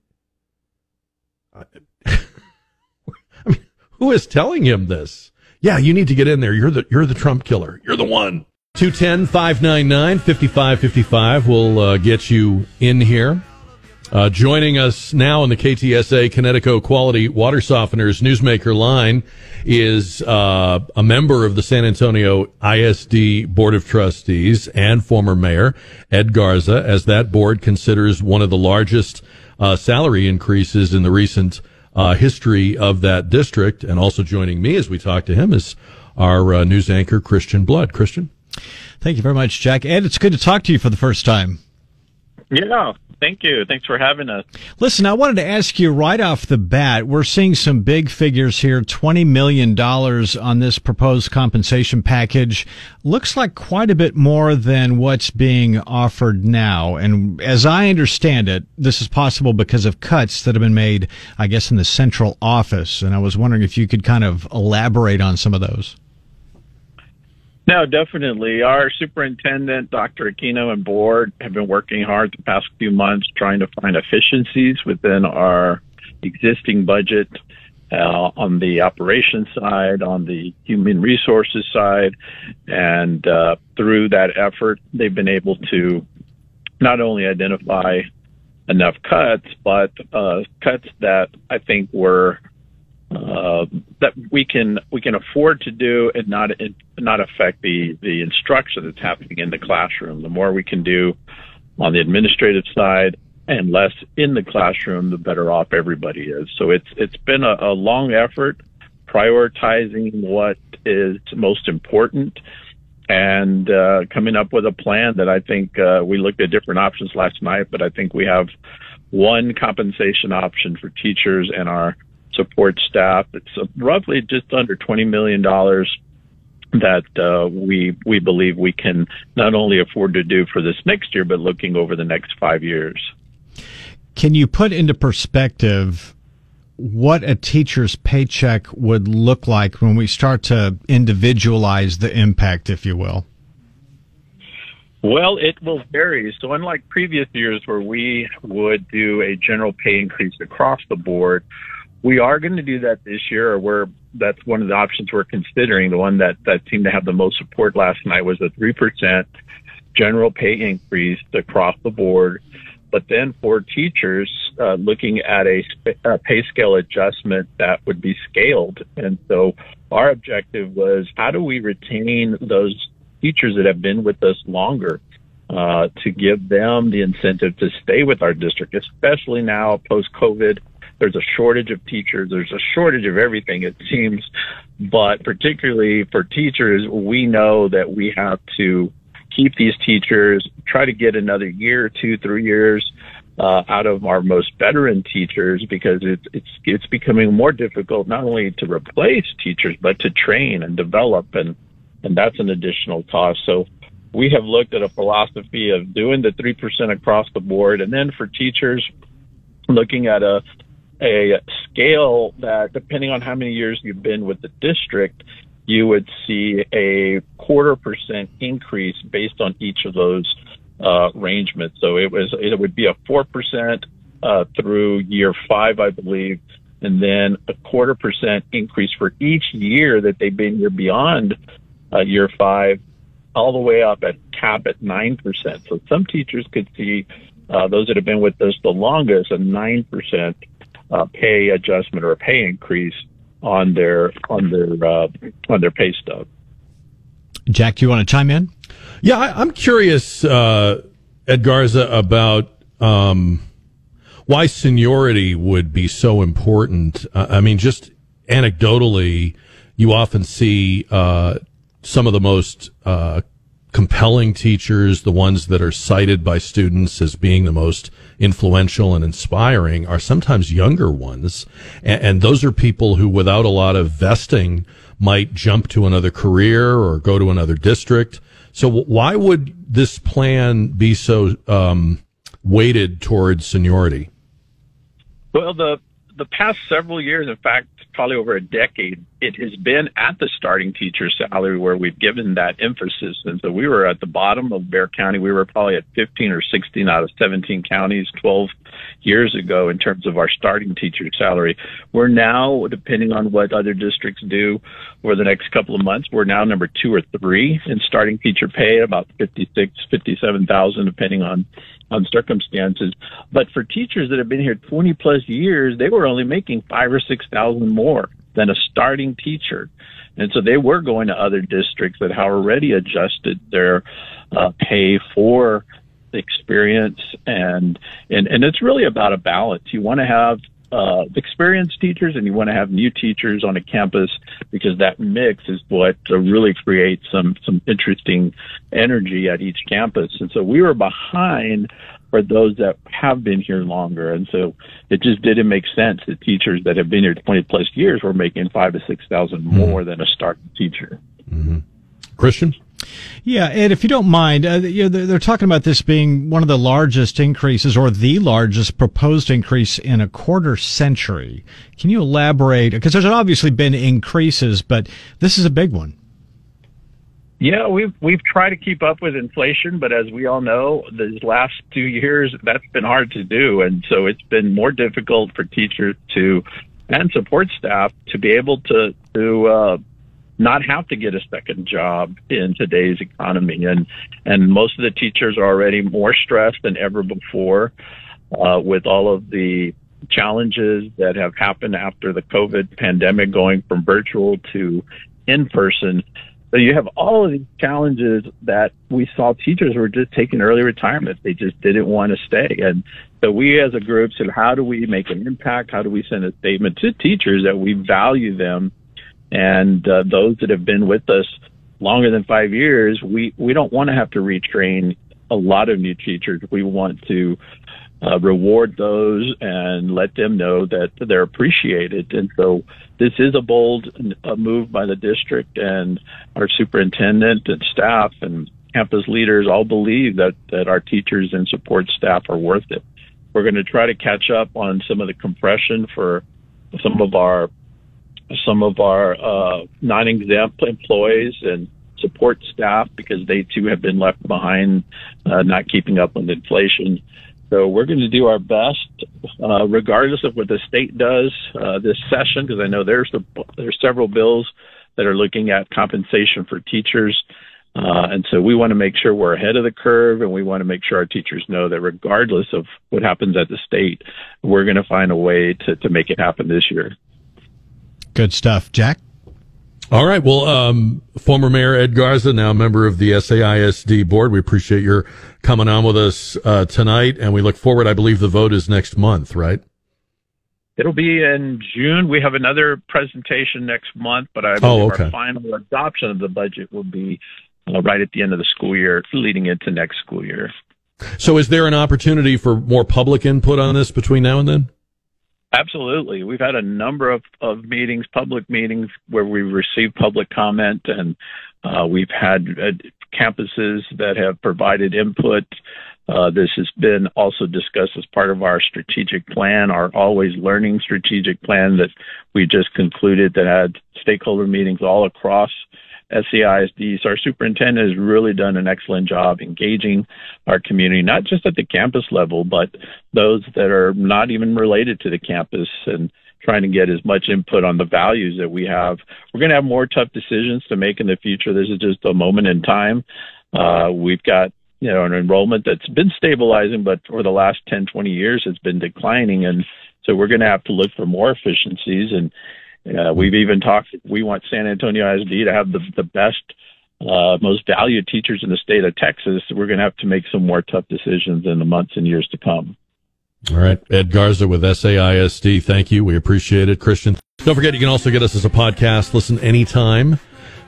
I mean, who is telling him this? Yeah, you need to get in there. You're the, you're the Trump killer. You're the one. 210 599 5555 will uh, get you in here. Uh, joining us now on the KTSA Connecticut Quality Water Softeners Newsmaker line is uh, a member of the San Antonio ISD Board of Trustees and former mayor Ed Garza, as that board considers one of the largest uh, salary increases in the recent uh, history of that district. And also joining me as we talk to him is our uh, news anchor, Christian Blood. Christian? Thank you very much, Jack. Ed, it's good to talk to you for the first time. Yeah, thank you. Thanks for having us. Listen, I wanted to ask you right off the bat. We're seeing some big figures here $20 million on this proposed compensation package. Looks like quite a bit more than what's being offered now. And as I understand it, this is possible because of cuts that have been made, I guess, in the central office. And I was wondering if you could kind of elaborate on some of those. No, definitely. Our superintendent, Dr. Aquino, and board have been working hard the past few months trying to find efficiencies within our existing budget uh, on the operations side, on the human resources side. And uh, through that effort, they've been able to not only identify enough cuts, but uh, cuts that I think were uh, that we can we can afford to do and not not affect the the instruction that's happening in the classroom. The more we can do on the administrative side and less in the classroom, the better off everybody is. So it's it's been a, a long effort prioritizing what is most important and uh, coming up with a plan that I think uh, we looked at different options last night, but I think we have one compensation option for teachers and our support staff. It's roughly just under $20 million that uh, we we believe we can not only afford to do for this next year, but looking over the next five years. Can you put into perspective what a teacher's paycheck would look like when we start to individualize the impact, if you will? Well, it will vary. So, unlike previous years where we would do a general pay increase across the board, we are going to do that this year, or we're that's one of the options we're considering. The one that that seemed to have the most support last night was a three percent general pay increase across the board. But then for teachers, uh, looking at a, a pay scale adjustment that would be scaled. And so our objective was how do we retain those teachers that have been with us longer? Uh, to give them the incentive to stay with our district, especially now post COVID. There's a shortage of teachers. There's a shortage of everything, it seems. But particularly for teachers, we know that we have to keep these teachers, try to get another year, two, three years uh, out of our most veteran teachers because it's it's it's becoming more difficult not only to replace teachers but to train and develop and and that's an additional cost. So we have looked at a philosophy of doing the three percent across the board, and then for teachers, looking at a a scale that depending on how many years you've been with the district, you would see a quarter percent increase based on each of those uh, arrangements. So it was it would be a four percent uh, through year five, I believe, and then a quarter percent increase for each year that they've been here beyond uh, year five, all the way up at cap at nine percent. So some teachers could see uh, those that have been with us the longest a nine percent uh, pay adjustment or a pay increase on their on their uh, on their pay stub. Jack, do you want to chime in? Yeah, I, am curious, uh, Ed Garza, about um, why seniority would be so important. Uh, I mean, just anecdotally, you often see uh, some of the most uh, compelling teachers, the ones that are cited by students as being the most influential and inspiring, are sometimes younger ones. And, and, those are people who, without a lot of vesting, might jump to another career or go to another district. So, why would this plan be so um, weighted towards seniority? Well, the the past several years, in fact, probably over a decade, it has been at the starting teacher salary where we've given that emphasis. And so we were at the bottom of Bexar County. We were probably at 15 or 16 out of 17 counties 12 years ago in terms of our starting teacher salary. We're now, depending on what other districts do over the next couple of months, we're now number two or three in starting teacher pay, about 56, 57,000, depending on on circumstances. But for teachers that have been here 20 plus years, they were only making five or 6,000 more than a starting teacher. And so they were going to other districts that had already adjusted their uh, pay for experience and, and, and it's really about a balance. You want to have uh, experienced teachers and you want to have new teachers on a campus because that mix is what uh, really creates some some interesting energy at each campus. And so we were behind for those that have been here longer, and so it just didn't make sense that teachers that have been here 20 plus years were making five to six thousand mm-hmm. more than a starting teacher. Mm-hmm. Christian. Yeah, and if you don't mind, uh, you know, they're, talking about this being one of the largest increases or the largest proposed increase in a quarter century. Can you elaborate? Because there's obviously been increases, but this is a big one. Yeah, we've we've tried to keep up with inflation, but as we all know, these last two years that's been hard to do, and so it's been more difficult for teachers to and support staff to be able to to uh, not have to get a second job in today's economy. And, and most of the teachers are already more stressed than ever before, uh, with all of the challenges that have happened after the COVID pandemic going from virtual to in person. So you have all of these challenges that we saw teachers were just taking early retirement. They just didn't want to stay. And so we as a group said, how do we make an impact? How do we send a statement to teachers that we value them and uh, those that have been with us longer than five years, we, we don't want to have to retrain a lot of new teachers. We want to uh, reward those and let them know that they're appreciated. And so this is a bold uh, move by the district and our superintendent and staff and campus leaders all believe that, that our teachers and support staff are worth it. We're going to try to catch up on some of the compression for some of our some of our uh, non-exempt employees and support staff because they too have been left behind, uh, not keeping up with inflation. so we're going to do our best, uh, regardless of what the state does uh, this session, because I know there's the, there's several bills that are looking at compensation for teachers. Uh, and so we want to make sure we're ahead of the curve and we want to make sure our teachers know that regardless of what happens at the state, we're going to find a way to, to make it happen this year. Good stuff. Jack? All right. Well, um, former Mayor Ed Garza, now a member of the SAISD board. We appreciate your coming on with us uh, tonight, and we look forward. I believe the vote is next month, right? It'll be in June. We have another presentation next month, but I believe oh, okay. our final adoption of the budget will be uh, right at the end of the school year, leading into next school year. So, is there an opportunity for more public input on this between now and then? Absolutely. We've had a number of, of meetings, public meetings, where we've received public comment, and uh, we've had uh, campuses that have provided input. Uh, this has been also discussed as part of our strategic plan, our always learning strategic plan that we just concluded that had stakeholder meetings all across SAISD. So our superintendent has really done an excellent job engaging our community, not just at the campus level, but those that are not even related to the campus and trying to get as much input on the values that we have. We're going to have more tough decisions to make in the future. This is just a moment in time. Uh, we've got you know an enrollment that's been stabilizing, but for the last 10, 20 years, it's been declining, and so we're going to have to look for more efficiencies and uh, we've even talked. We want San Antonio ISD to have the the best, uh, most valued teachers in the state of Texas. We're going to have to make some more tough decisions in the months and years to come. All right, Ed Garza with SAISD. Thank you. We appreciate it, Christian. Don't forget, you can also get us as a podcast. Listen anytime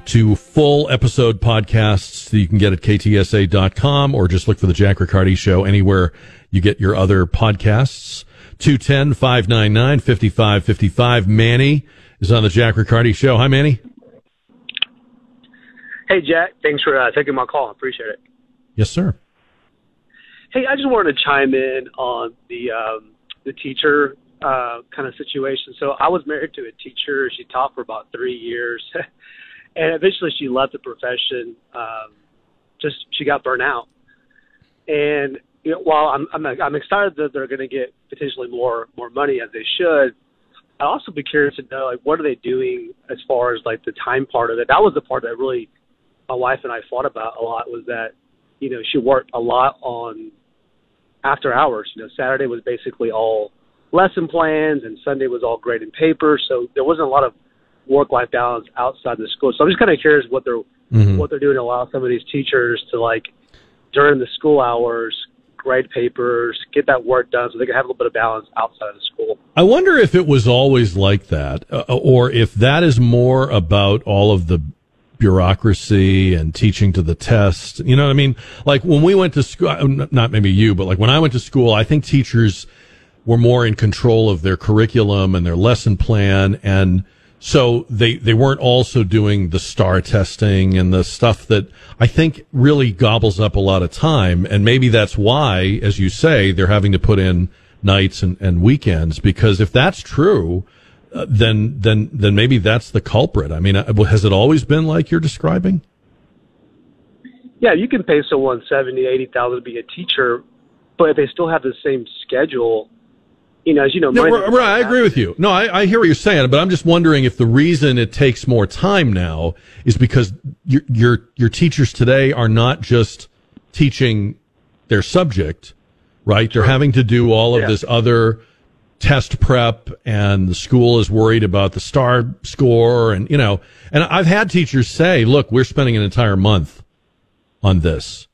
to full episode podcasts that you can get at ktsa.com or just look for the Jack Riccardi Show anywhere you get your other podcasts. 210 599 5555. Manny is on the Jack Riccardi Show. Hi, Manny. Hey, Jack. Thanks for uh, taking my call. I appreciate it. Yes, sir. Hey, I just wanted to chime in on the um, the teacher uh, kind of situation. So I was married to a teacher. She taught for about three years, and eventually she left the profession. Um, just she got burnt out, and you know, while I'm I'm, I'm excited that they're going to get potentially more more money as they should, I'd also be curious to know like what are they doing as far as like the time part of it. That was the part that really my wife and I fought about a lot was that you know she worked a lot on after hours. You know, Saturday was basically all lesson plans, and Sunday was all grading papers. So there wasn't a lot of work life balance outside the school. So I'm just kind of curious what they're mm-hmm. what they're doing to allow some of these teachers to like during the school hours grade papers, get that work done so they can have a little bit of balance outside of the school. I wonder if it was always like that, uh, or if that is more about all of the bureaucracy and teaching to the test. You know what I mean? Like when we went to school, uh, not maybe you, but like when I went to school, I think teachers were more in control of their curriculum and their lesson plan and so they, they weren't also doing the STAAR testing and the stuff that I think really gobbles up a lot of time. And maybe that's why, as you say, they're having to put in nights and, and weekends because if that's true, uh, then, then, then maybe that's the culprit. I mean, uh, has it always been like you're describing? Yeah, you can pay someone seventy, eighty thousand to be a teacher, but if they still have the same schedule, you know, as you know, no, right, I agree with you. No, I, I, hear what you're saying, but I'm just wondering if the reason it takes more time now is because your your your teachers today are not just teaching their subject, right? They're having to do all of yeah. this other test prep and the school is worried about the STAAR score and you know and I've had teachers say look we're spending an entire month on this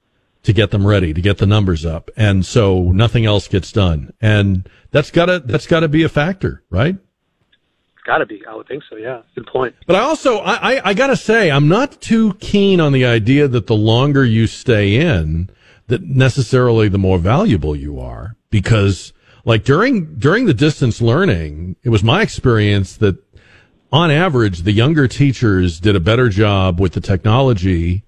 to get them ready to get the numbers up and so nothing else gets done and that's gotta that's gotta be a factor, right? Gotta be. I would think so. Yeah, good point. But I also I, I, I gotta say I'm not too keen on the idea that the longer you stay in, that necessarily the more valuable you are because like during during the distance learning, it was my experience that on average the younger teachers did a better job with the technology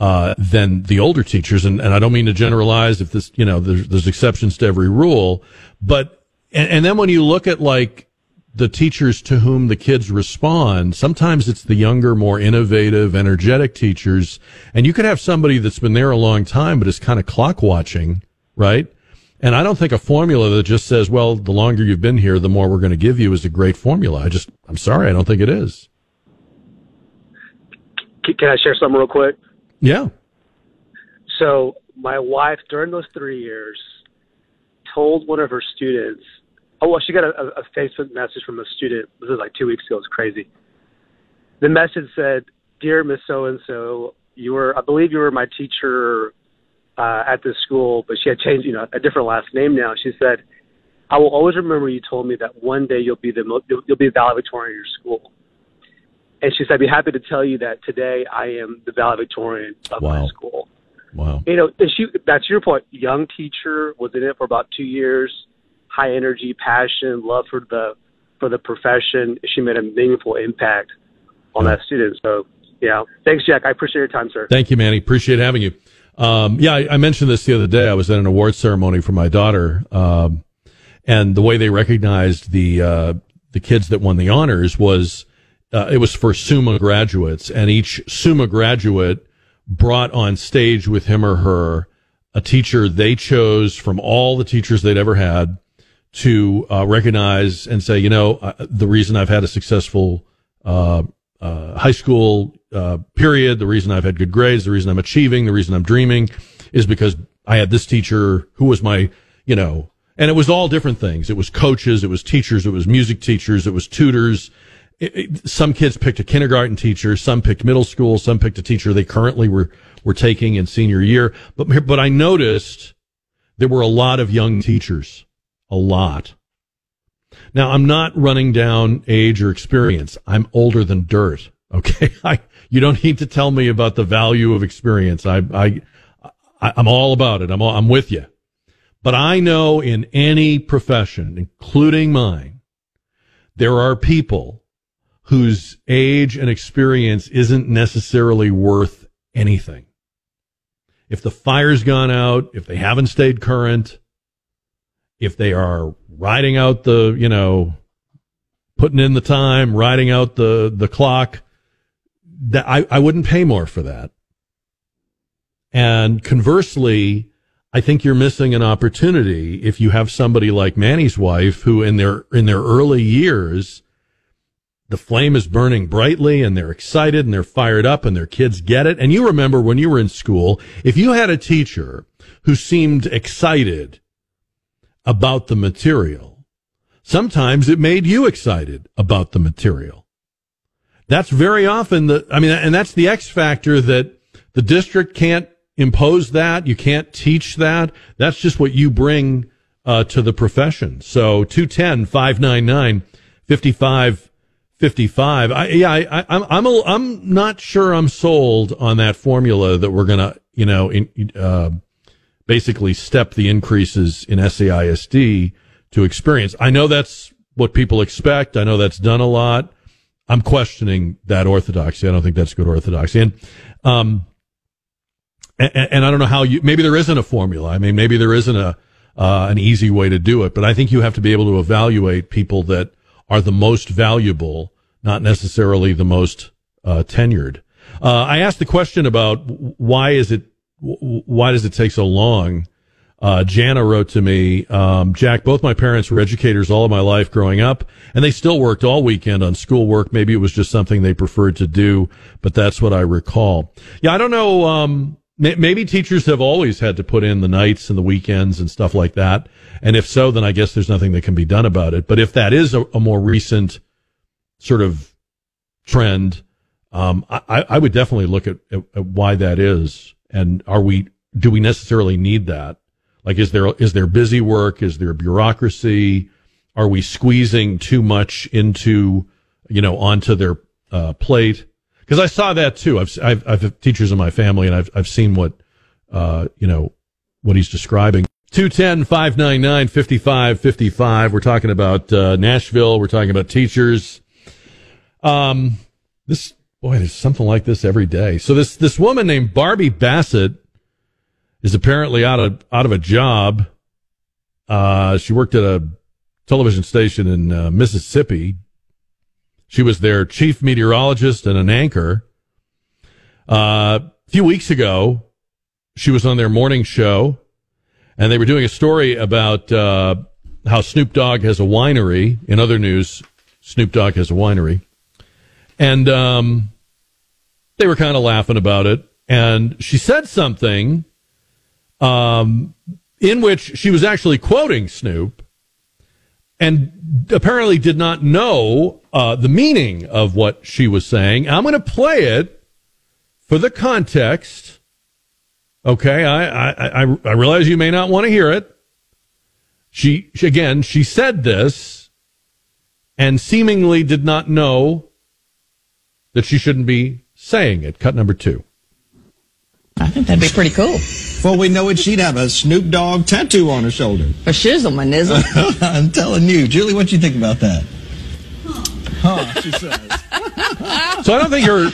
uh, than the older teachers. And, and I don't mean to generalize if this, you know, there's, there's exceptions to every rule, but, and, and then when you look at like the teachers to whom the kids respond, sometimes it's the younger, more innovative, energetic teachers. And you could have somebody that's been there a long time, but is kind of clock watching, right? And I don't think a formula that just says, well, the longer you've been here, the more we're going to give you is a great formula. I just, I'm sorry, I don't think it is. Can I share something real quick? Yeah. So my wife, during those three years, told one of her students, oh, well, she got a, a Facebook message from a student. This was like two weeks ago. It was crazy. The message said, Dear Miss So and so, you were, I believe you were my teacher uh, at this school, but she had changed, you know, a different last name now. She said, I will always remember you told me that one day you'll be the mo- you'll, you'll be valedictorian of your school. And she said, I'd be happy to tell you that today I am the valedictorian of Wow. my school. Wow. You know, and she, that's your point. Young teacher was in it for about two years, high energy, passion, love for the for the profession. She made a meaningful impact on that student. So, yeah. Thanks, Jack. I appreciate your time, sir. Thank you, Manny. Appreciate having you. Um, yeah, I, I mentioned this the other day. I was at an award ceremony for my daughter, um, and the way they recognized the uh, the kids that won the honors was uh, it was for Summa graduates, and each Summa graduate brought on stage with him or her a teacher they chose from all the teachers they'd ever had to uh, recognize and say, you know, uh, the reason I've had a successful uh, uh, high school uh, period, the reason I've had good grades, the reason I'm achieving, the reason I'm dreaming, is because I had this teacher who was my, you know, and it was all different things. It was coaches, it was teachers, it was music teachers, it was tutors. It, it, some kids picked a kindergarten teacher, some picked middle school, some picked a teacher they currently were were taking in senior year. But but I noticed there were a lot of young teachers, a lot. Now I'm not running down age or experience. I'm older than dirt. Okay, I you don't need to tell me about the value of experience. I I, I I'm all about it. I'm all, I'm with you. But I know in any profession, including mine, there are people whose age and experience isn't necessarily worth anything. If the fire's gone out, if they haven't stayed current, if they are riding out the, you know, putting in the time, riding out the, the clock, that I, I wouldn't pay more for that. And conversely, I think you're missing an opportunity if you have somebody like Manny's wife who in their, in their early years, the flame is burning brightly and they're excited and they're fired up and their kids get it. And you remember when you were in school, if you had a teacher who seemed excited about the material, sometimes it made you excited about the material. That's very often the, I mean, and that's the X factor that the district can't impose that. You can't teach that. That's just what you bring uh, to the profession. So 210 599 55 I, yeah, I, I'm, I'm, a, I'm not sure I'm sold on that formula that we're going to, you know, in, uh, basically step the increases in SAISD to experience. I know that's what people expect. I know that's done a lot. I'm questioning that orthodoxy. I don't think that's good orthodoxy. And, um, and, and I don't know how you, maybe there isn't a formula. I mean, maybe there isn't a, uh, an easy way to do it, but I think you have to be able to evaluate people that are the most valuable, not necessarily the most, uh, tenured. Uh, I asked the question about why is it, why does it take so long? Uh, Jana wrote to me, um, Jack, both my parents were educators all of my life growing up, and they still worked all weekend on schoolwork. Maybe it was just something they preferred to do, but that's what I recall. Yeah, I don't know. Um, maybe teachers have always had to put in the nights and the weekends and stuff like that. And if so, then I guess there's nothing that can be done about it. But if that is a, a more recent sort of trend, um, I, I would definitely look at, at, at why that is. And are we, do we necessarily need that? Like, is there, is there busy work? Is there bureaucracy? Are we squeezing too much into, you know, onto their, uh, plate? Cause I saw that too. I've, I've, I've teachers in my family and I've, I've seen what, uh, you know, what he's describing. 210 599 5555. We're talking about, uh, Nashville. We're talking about teachers. Um, this, boy, there's something like this every day. So this, this woman named Barbie Bassett is apparently out of out of a job. Uh, she worked at a television station in uh, Mississippi. She was their chief meteorologist and an anchor. Uh, a few weeks ago, she was on their morning show, and they were doing a story about uh, how Snoop Dogg has a winery. In other news, Snoop Dogg has a winery, and um, they were kind of laughing about it. And she said something um, in which she was actually quoting Snoop, and apparently did not know uh, the meaning of what she was saying. I'm going to play it for the context. Okay, I, I, I, I realize you may not want to hear it. She, she, again, she said this and seemingly did not know that she shouldn't be saying it. Cut number two. I think that'd be pretty cool. well, we know it, she'd have a Snoop Dogg tattoo on her shoulder. For shizzle, my nizzle. I'm telling you. Julie, what do you think about that? Huh, she says. So I don't think her,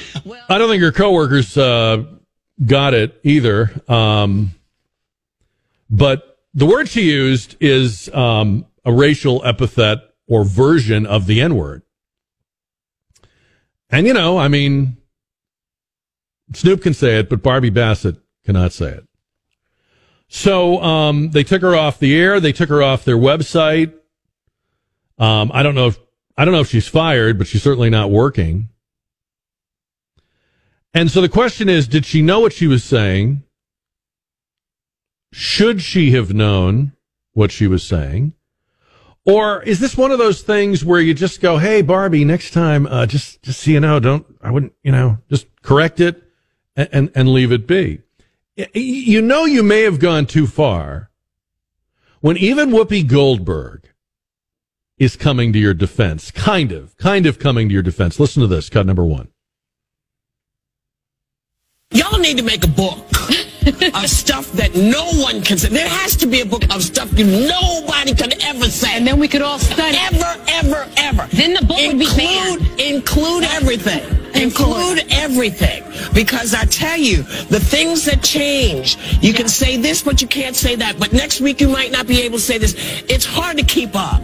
I don't think her coworkers uh, got it either. Um, but the word she used is um, a racial epithet or version of the N word. And you know, I mean, Snoop can say it, but Barbie Bassett cannot say it. So um, they took her off the air. They took her off their website. Um, I don't know if I don't know if she's fired, but she's certainly not working. And so the question is, did she know what she was saying? Should she have known what she was saying? Or is this one of those things where you just go, "Hey, Barbie, next time, uh, just just so you know, don't I wouldn't, you know, just correct it and and, and leave it be." You know, you may have gone too far when even Whoopi Goldberg is coming to your defense, kind of, kind of coming to your defense. Listen to this, cut number one. Y'all need to make a book of stuff that no one can say. There has to be a book of stuff you nobody could ever say. And then we could all study. ever, ever, ever. Then the book would be banned. Include everything. In include everything. Because I tell you, the things that change, you can say this, but you can't say that. But next week you might not be able to say this. It's hard to keep up.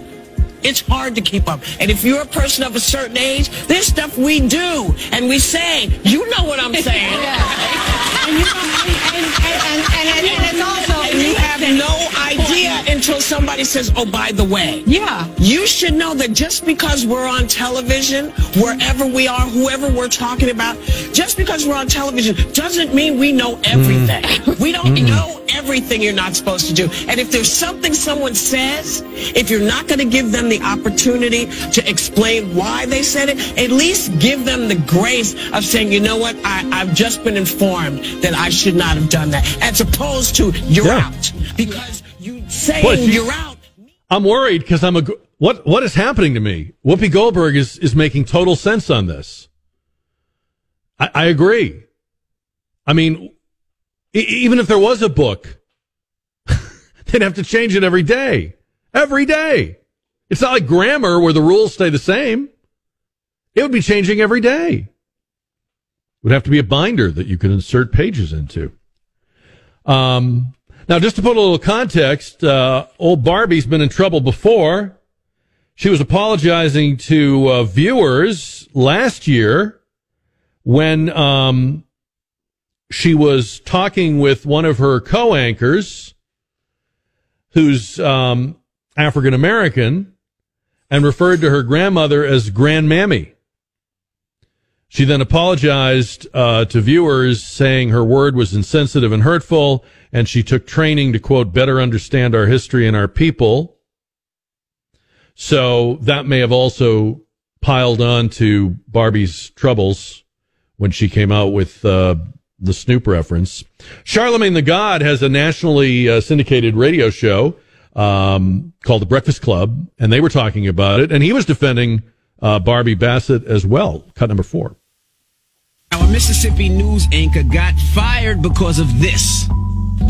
It's hard to keep up. And if you're a person of a certain age, there's stuff we do and we say. You know what I'm saying. And, you know, and, and, and, and, and it's also. And you have no idea until somebody says, oh, by the way. Yeah. You should know that just because we're on television, wherever we are, whoever we're talking about, just because we're on television doesn't mean we know everything. Mm-hmm. We don't mm-hmm. know everything you're not supposed to do. And if there's something someone says, if you're not going to give them the opportunity to explain why they said it, at least give them the grace of saying, you know what, I, I've just been informed that I should not have done that, as opposed to you're Yeah. Out. Because you saying Well, she- you're out I'm worried because I'm a what what is happening to me? Whoopi Goldberg is is making total sense on this. I, I agree. I mean, e- even if there was a book, they'd have to change it every day. Every day. It's not like grammar where the rules stay the same. It would be changing every day. It would have to be a binder that you could insert pages into. Um, now, just to put a little context, uh, old Barbie's been in trouble before. She was apologizing to uh, viewers last year when um, she was talking with one of her co-anchors, who's um, African American, and referred to her grandmother as Grandmammy. She then apologized uh, to viewers, saying her word was insensitive and hurtful, and she took training to quote better understand our history and our people. So that may have also piled on to Barbie's troubles when she came out with uh, the Snoop reference. Charlemagne the God has a nationally uh, syndicated radio show um, called The Breakfast Club, and they were talking about it, and he was defending uh, Barbie Bassett as well. Cut number four. Our Mississippi news anchor got fired because of this.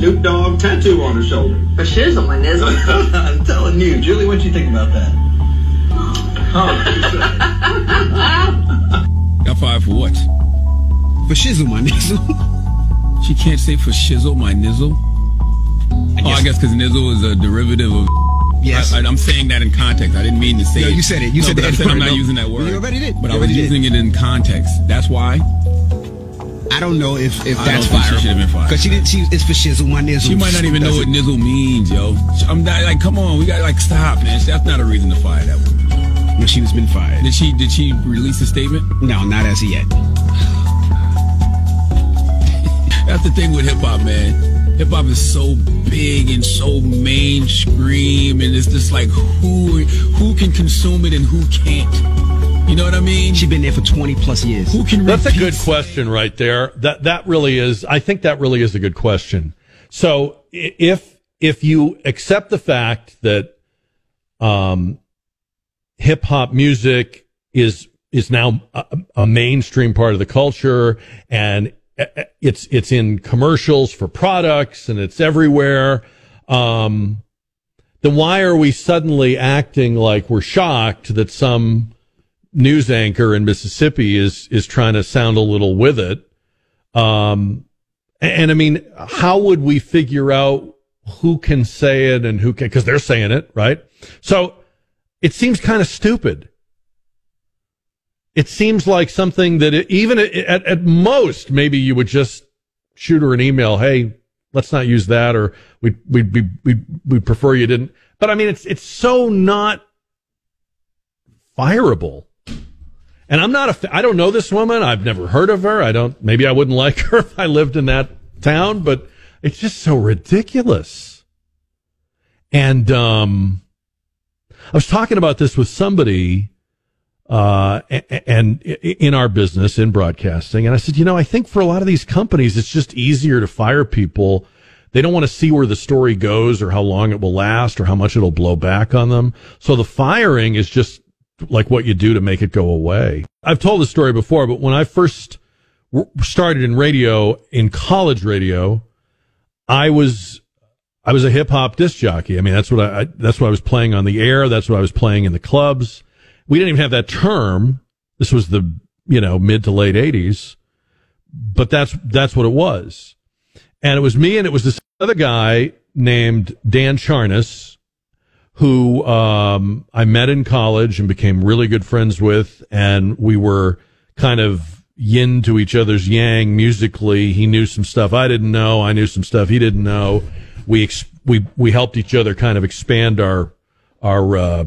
Snoop Dogg tattoo on her shoulder. For shizzle, my nizzle. I'm telling you. Julie, what you think about that? Huh. Got fired for what? For shizzle, my nizzle. she can't say for shizzle, my nizzle. oh, I guess because nizzle is a derivative of. Yes. I, am saying that in context. I didn't mean to say No, it. you said it. You No, said but the said I'm not No. using that word. You already did. But You I was did. using it in context. That's why. I don't know if, if I that's don't she should have been fired. Because she did. She it's for shizzle my nizzle. She might not even know what nizzle means, yo. I'm not, like, come on, we got like stop, man. That's not a reason to fire that woman. When she was been fired. Did she? Did she release a statement? No, not as yet. That's the thing with hip hop, man. Hip hop is so big and so mainstream, and it's just like who who can consume it and who can't. You know what I mean? She's been there for twenty plus years. Who can? That's a good question right there. That that really is. I think that really is a good question. So if if you accept the fact that um, hip hop music is is now a, a mainstream part of the culture and uh, it's it's in commercials for products and it's everywhere. Um, then why are we suddenly acting like we're shocked that some news anchor in Mississippi is is trying to sound a little with it. Um, and, and I mean, how would we figure out who can say it and who can? Because they're saying it, right? So it seems kind of stupid. It seems like something that it, even at, at, most, maybe you would just shoot her an email. Hey, let's not use that, or we we we we we prefer you didn't. But I mean, it's it's so not fireable. And I'm not a, I don't know this woman. I've never heard of her. I don't, maybe I wouldn't like her if I lived in that town, but it's just so ridiculous. And, um, I was talking about this with somebody, uh, and in our business in broadcasting. And I said, you know, I think for a lot of these companies, it's just easier to fire people. They don't want to see where the story goes or how long it will last or how much it'll blow back on them. So the firing is just like what you do to make it go away. I've told this story before, but when I first started in radio, in college radio, I was I was a hip hop disc jockey. I mean, that's what I, I that's what I was playing on the air. That's what I was playing in the clubs. We didn't even have that term. This was the you know mid to late '80s, but that's that's what it was. And it was me, and it was this other guy named Dan Charnas, who um, I met in college and became really good friends with, and we were kind of yin to each other's yang musically. He knew some stuff I didn't know. I knew some stuff he didn't know. We ex- we we helped each other kind of expand our our uh,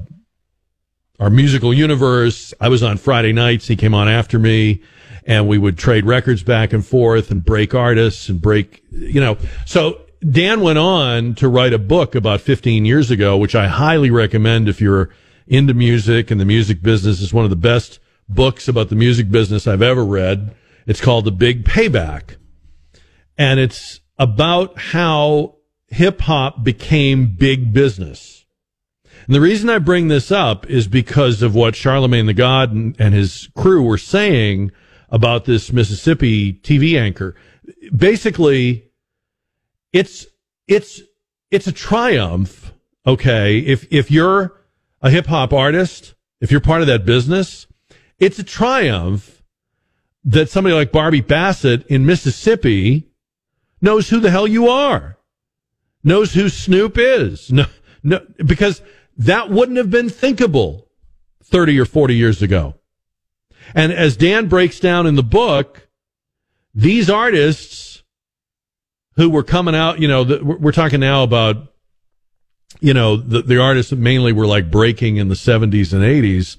our musical universe. I was on Friday nights. He came on after me, and we would trade records back and forth and break artists and break, you know. So Dan went on to write a book about 15 years ago, which I highly recommend if you're into music and the music business. It's one of the best books about the music business I've ever read. It's called The Big Payback. And it's about how hip hop became big business. And the reason I bring this up is because of what Charlemagne the God and, and his crew were saying about this Mississippi TV anchor. Basically, it's it's it's a triumph. Okay, if if you're a hip hop artist, if you're part of that business, it's a triumph that somebody like Barbie Bassett in Mississippi knows who the hell you are, knows who Snoop is. No, no, because that wouldn't have been thinkable 30 or 40 years ago. And as Dan breaks down in the book, these artists who were coming out, you know, the, we're talking now about, you know, the, the artists mainly were like breaking in the 70s and 80s.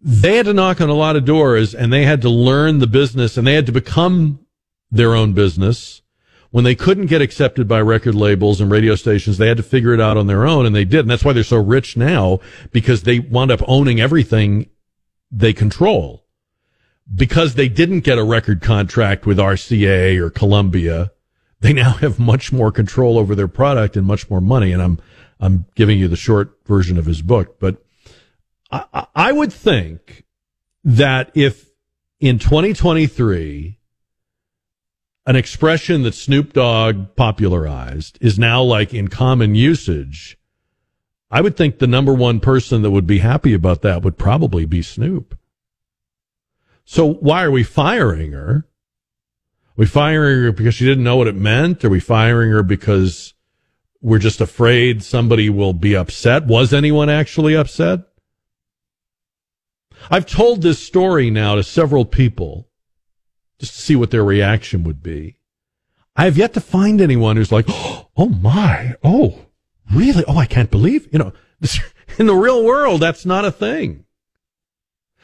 They had to knock on a lot of doors and they had to learn the business and they had to become their own business. When they couldn't get accepted by record labels and radio stations, they had to figure it out on their own and they did. And that's why they're so rich now because they wound up owning everything they control. Because they didn't get a record contract with RCA or Columbia, they now have much more control over their product and much more money. And I'm, I'm giving you the short version of his book, but I, I- would think that if in 2023, an expression that Snoop Dogg popularized is now like in common usage, I would think the number one person that would be happy about that would probably be Snoop. So why are we firing her? We firing her because she didn't know what it meant? Are we firing her because we're just afraid somebody will be upset? Was anyone actually upset? I've told this story now to several people just to see what their reaction would be. I have yet to find anyone who's like, oh my, oh, really? Oh, I can't believe, you know, in the real world, that's not a thing.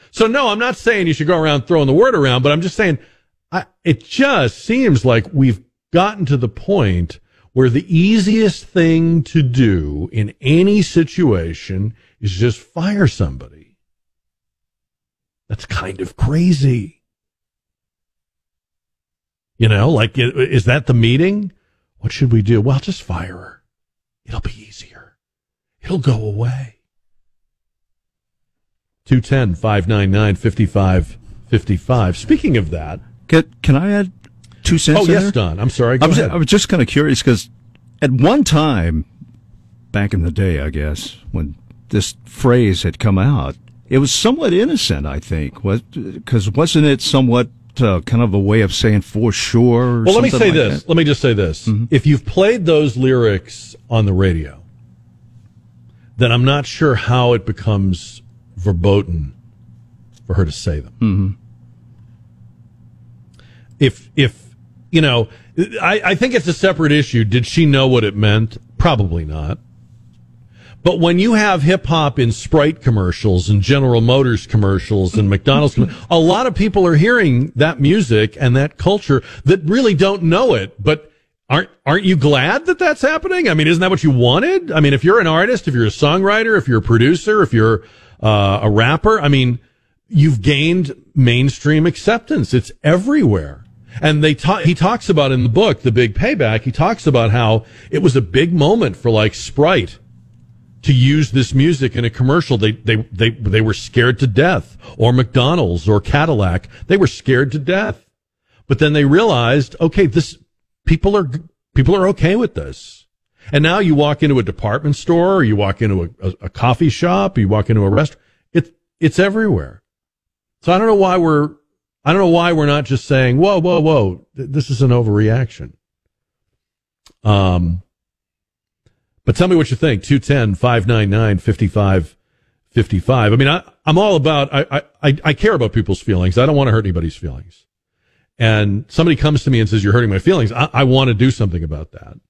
So no, I'm not saying you should go around throwing the word around, but I'm just saying I, it just seems like we've gotten to the point where the easiest thing to do in any situation is just fire somebody. That's kind of crazy. You know, like, is that the meeting? What should we do? Well, just fire her. It'll be easier. It'll go away. 210 599 5555. Speaking of that, Can, can I add two cents? Oh, yes, there? Don. I'm sorry. Go I was, ahead. I was just kind of curious because at one time, back in the day, I guess, when this phrase had come out, it was somewhat innocent, I think. Because wasn't it somewhat uh, kind of a way of saying for sure? Or Well, let me say like this. that? Let me just say this. If you've played those lyrics on the radio, then I'm not sure how it becomes verboten for her to say them. Mm-hmm. If if you know, I, I think it's a separate issue. Did she know what it meant? Probably not. But when you have hip hop in Sprite commercials and General Motors commercials and McDonald's, commer- a lot of people are hearing that music and that culture that really don't know it. But aren't aren't you glad that that's happening? I mean, isn't that what you wanted? I mean, if you're an artist, if you're a songwriter, if you're a producer, if you're uh, a rapper, I mean, you've gained mainstream acceptance. It's everywhere. And they ta- he talks about in the book, The Big Payback, he talks about how it was a big moment for like Sprite to use this music in a commercial. They, they, they, they were scared to death or McDonald's or Cadillac. They were scared to death. But then they realized, okay, this, people are, people are okay with this. And now you walk into a department store or you walk into a, a, a coffee shop, you walk into a restaurant. It's, it's everywhere. So I don't know why we're, I don't know why we're not just saying, whoa, whoa, whoa, this is an overreaction. Um, but tell me what you think. 210 599 5555. I mean, I, I'm all about, I, I, I care about people's feelings. I don't want to hurt anybody's feelings. And somebody comes to me and says, you're hurting my feelings. I, I want to do something about that.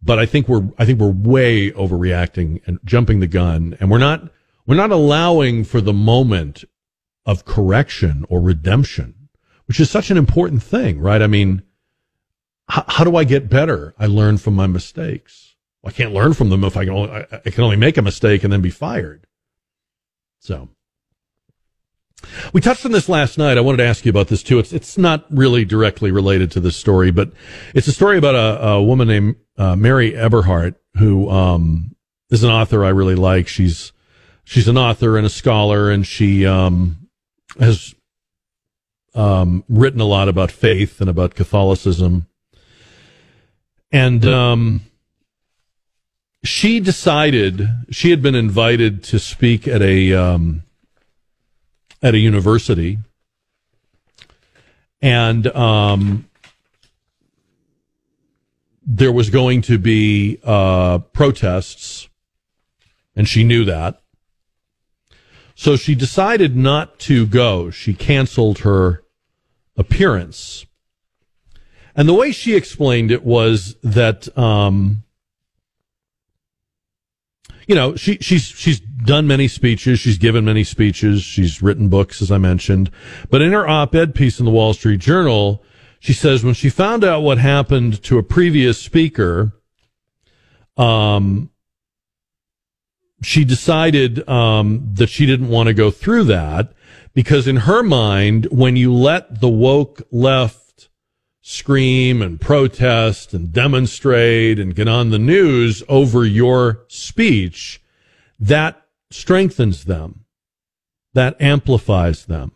But I think we're, I think we're way overreacting and jumping the gun. And we're not, we're not allowing for the moment of correction or redemption, which is such an important thing, right? I mean, how, how do I get better? I learn from my mistakes. I can't learn from them if I can only, I, I can only make a mistake and then be fired. So we touched on this last night. I wanted to ask you about this too. It's, it's not really directly related to this story, but it's a story about a, a woman named uh, Mary Eberhart who, um, is an author I really like. She's, she's an author and a scholar and she, um, has, um, written a lot about faith and about Catholicism. And, um, she decided she had been invited to speak at a um, at a university, and um, there was going to be uh, protests, and she knew that. So she decided not to go. She canceled her appearance. And the way she explained it was that um, you know, she she's she's done many speeches, she's given many speeches, she's written books, as I mentioned. But in her op-ed piece in the Wall Street Journal, she says when she found out what happened to a previous speaker, um, she decided um, that she didn't want to go through that because in her mind, when you let the woke left scream and protest and demonstrate and get on the news over your speech, that strengthens them. That amplifies them.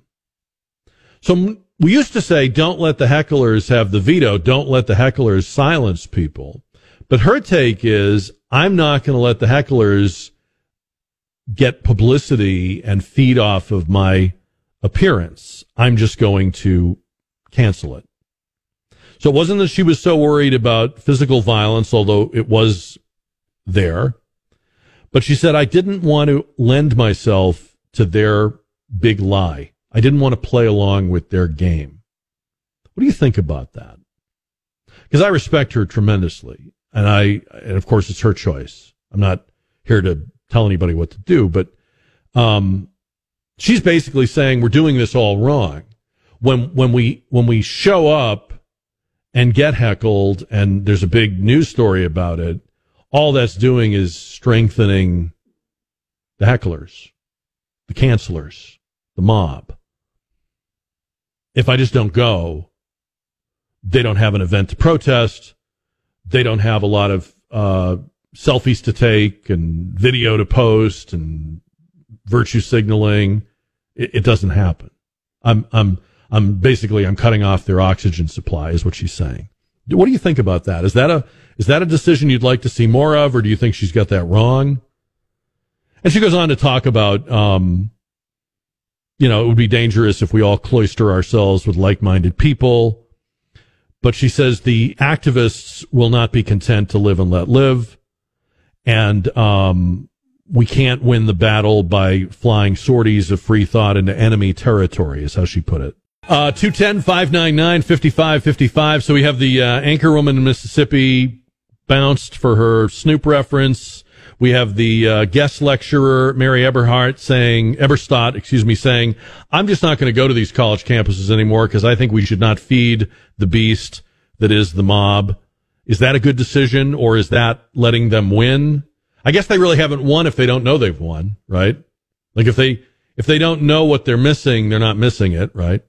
So we used to say, don't let the hecklers have the veto. Don't let the hecklers silence people. But her take is, I'm not going to let the hecklers get publicity and feed off of my appearance. I'm just going to cancel it. So it wasn't that she was so worried about physical violence, although it was there. But she said, I didn't want to lend myself to their big lie. I didn't want to play along with their game. What do you think about that? Because I respect her tremendously, and I, and of course, it's her choice. I'm not here to tell anybody what to do, but um, she's basically saying we're doing this all wrong. When when we when we show up and get heckled, and there's a big news story about it, all that's doing is strengthening the hecklers, the cancelers, the mob. If I just don't go, they don't have an event to protest. They don't have a lot of uh, selfies to take and video to post and virtue signaling. It, it doesn't happen. I'm I'm I'm basically I'm cutting off their oxygen supply, is what she's saying. What do you think about that? Is that a is that a decision you'd like to see more of, or do you think she's got that wrong? And she goes on to talk about, um, you know, it would be dangerous if we all cloister ourselves with like-minded people. But she says the activists will not be content to live and let live, and um, we can't win the battle by flying sorties of free thought into enemy territory, is how she put it. Uh, 210 599 5555. So we have the uh, anchor woman in Mississippi bounced for her Snoop reference. We have the uh, guest lecturer, Mary Eberhardt, saying, Eberstadt, excuse me, saying, I'm just not going to go to these college campuses anymore because I think we should not feed the beast that is the mob. Is that a good decision or is that letting them win? I guess they really haven't won if they don't know they've won, right? Like if they, if they don't know what they're missing, they're not missing it, right?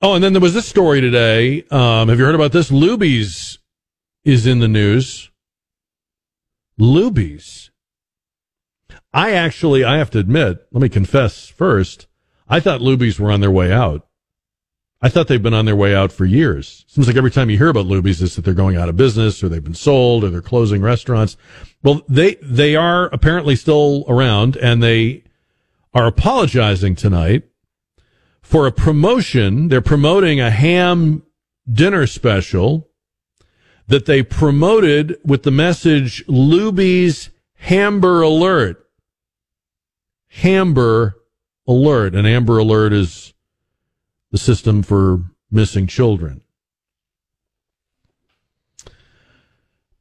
Oh, and then there was this story today. Um, have you heard about this? Luby's is in the news. Luby's. I actually, I have to admit, let me confess first, I thought Luby's were on their way out. I thought they've been on their way out for years. Seems like every time you hear about Luby's, it's that they're going out of business or they've been sold or they're closing restaurants. Well, they, they are apparently still around and they are apologizing tonight for a promotion. They're promoting a ham dinner special that they promoted with the message Luby's Hamber Alert. Hamber Alert. An Amber Alert is the system for missing children.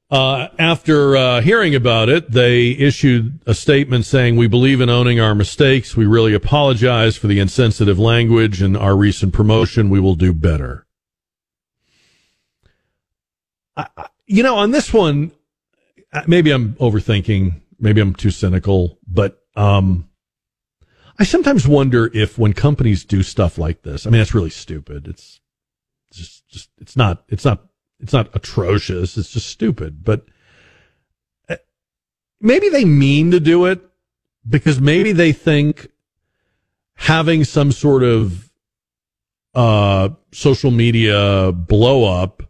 Uh, after uh, hearing about it, they issued a statement saying, We believe in owning our mistakes. We really apologize for the insensitive language and our recent promotion. We will do better. I, you know, on this one, maybe I'm overthinking. Maybe I'm too cynical, but um, I sometimes wonder if when companies do stuff like this, I mean, it's really stupid. It's just, just, it's not, it's not, it's not atrocious. It's just stupid, but uh, maybe they mean to do it because maybe they think having some sort of, uh, social media blow up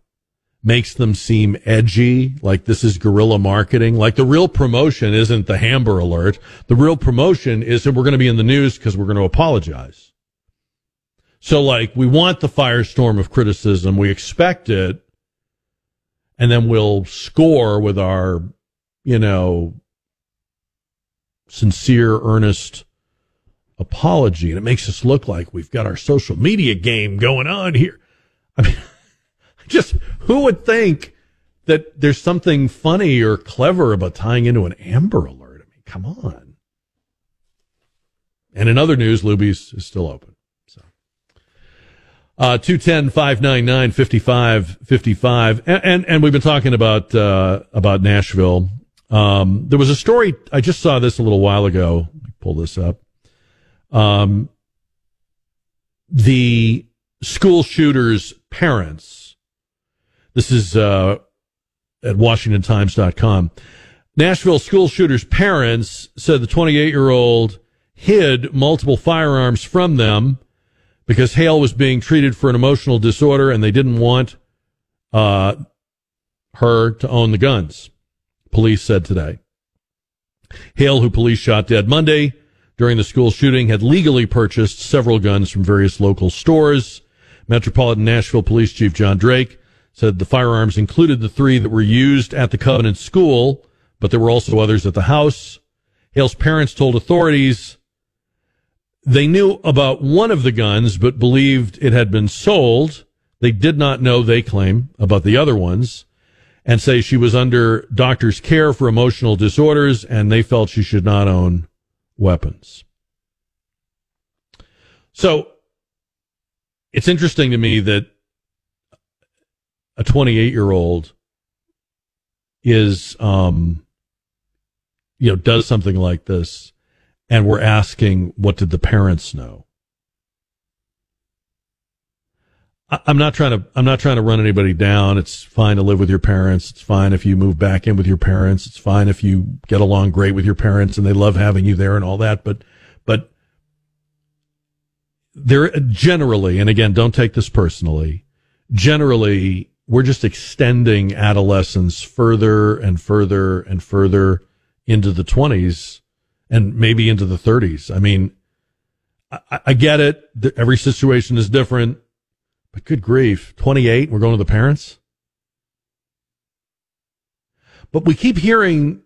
makes them seem edgy, like this is guerrilla marketing. Like the real promotion isn't the Hamber Alert. The real promotion is that we're going to be in the news because we're going to apologize. So like we want the firestorm of criticism. We expect it. And then we'll score with our, you know, sincere, earnest apology. And it makes us look like we've got our social media game going on here. I mean, just who would think that there's something funny or clever about tying into an Amber Alert? I mean, come on. And in other news, Luby's is still open. So, uh, 210 599 5555. And, and we've been talking about, uh, about Nashville. Um, there was a story, I just saw this a little while ago. Pull this up. Um, the school shooter's parents this is uh, at WashingtonTimes.com. Nashville school shooter's parents said the 28 year old hid multiple firearms from them because Hale was being treated for an emotional disorder and they didn't want uh, her to own the guns, police said today. Hale, who police shot dead Monday during the school shooting, had legally purchased several guns from various local stores. Metropolitan Nashville Police Chief John Drake said the firearms included the three that were used at the Covenant School, but there were also others at the house. Hale's parents told authorities they knew about one of the guns, but believed it had been sold. They did not know, they claim, about the other ones and say she was under doctor's care for emotional disorders and they felt she should not own weapons. So it's interesting to me that a 28 year old is, um, you know, does something like this and we're asking, what did the parents know? I- I'm not trying to, I'm not trying to run anybody down. It's fine to live with your parents. It's fine if you move back in with your parents. It's fine if you get along great with your parents and they love having you there and all that. But, but there generally, and again, don't take this personally, generally, we're just extending adolescence further and further and further into the 20s and maybe into the 30s. I mean, I, I get it. Every situation is different, but good grief, 28, we're going to the parents. But we keep hearing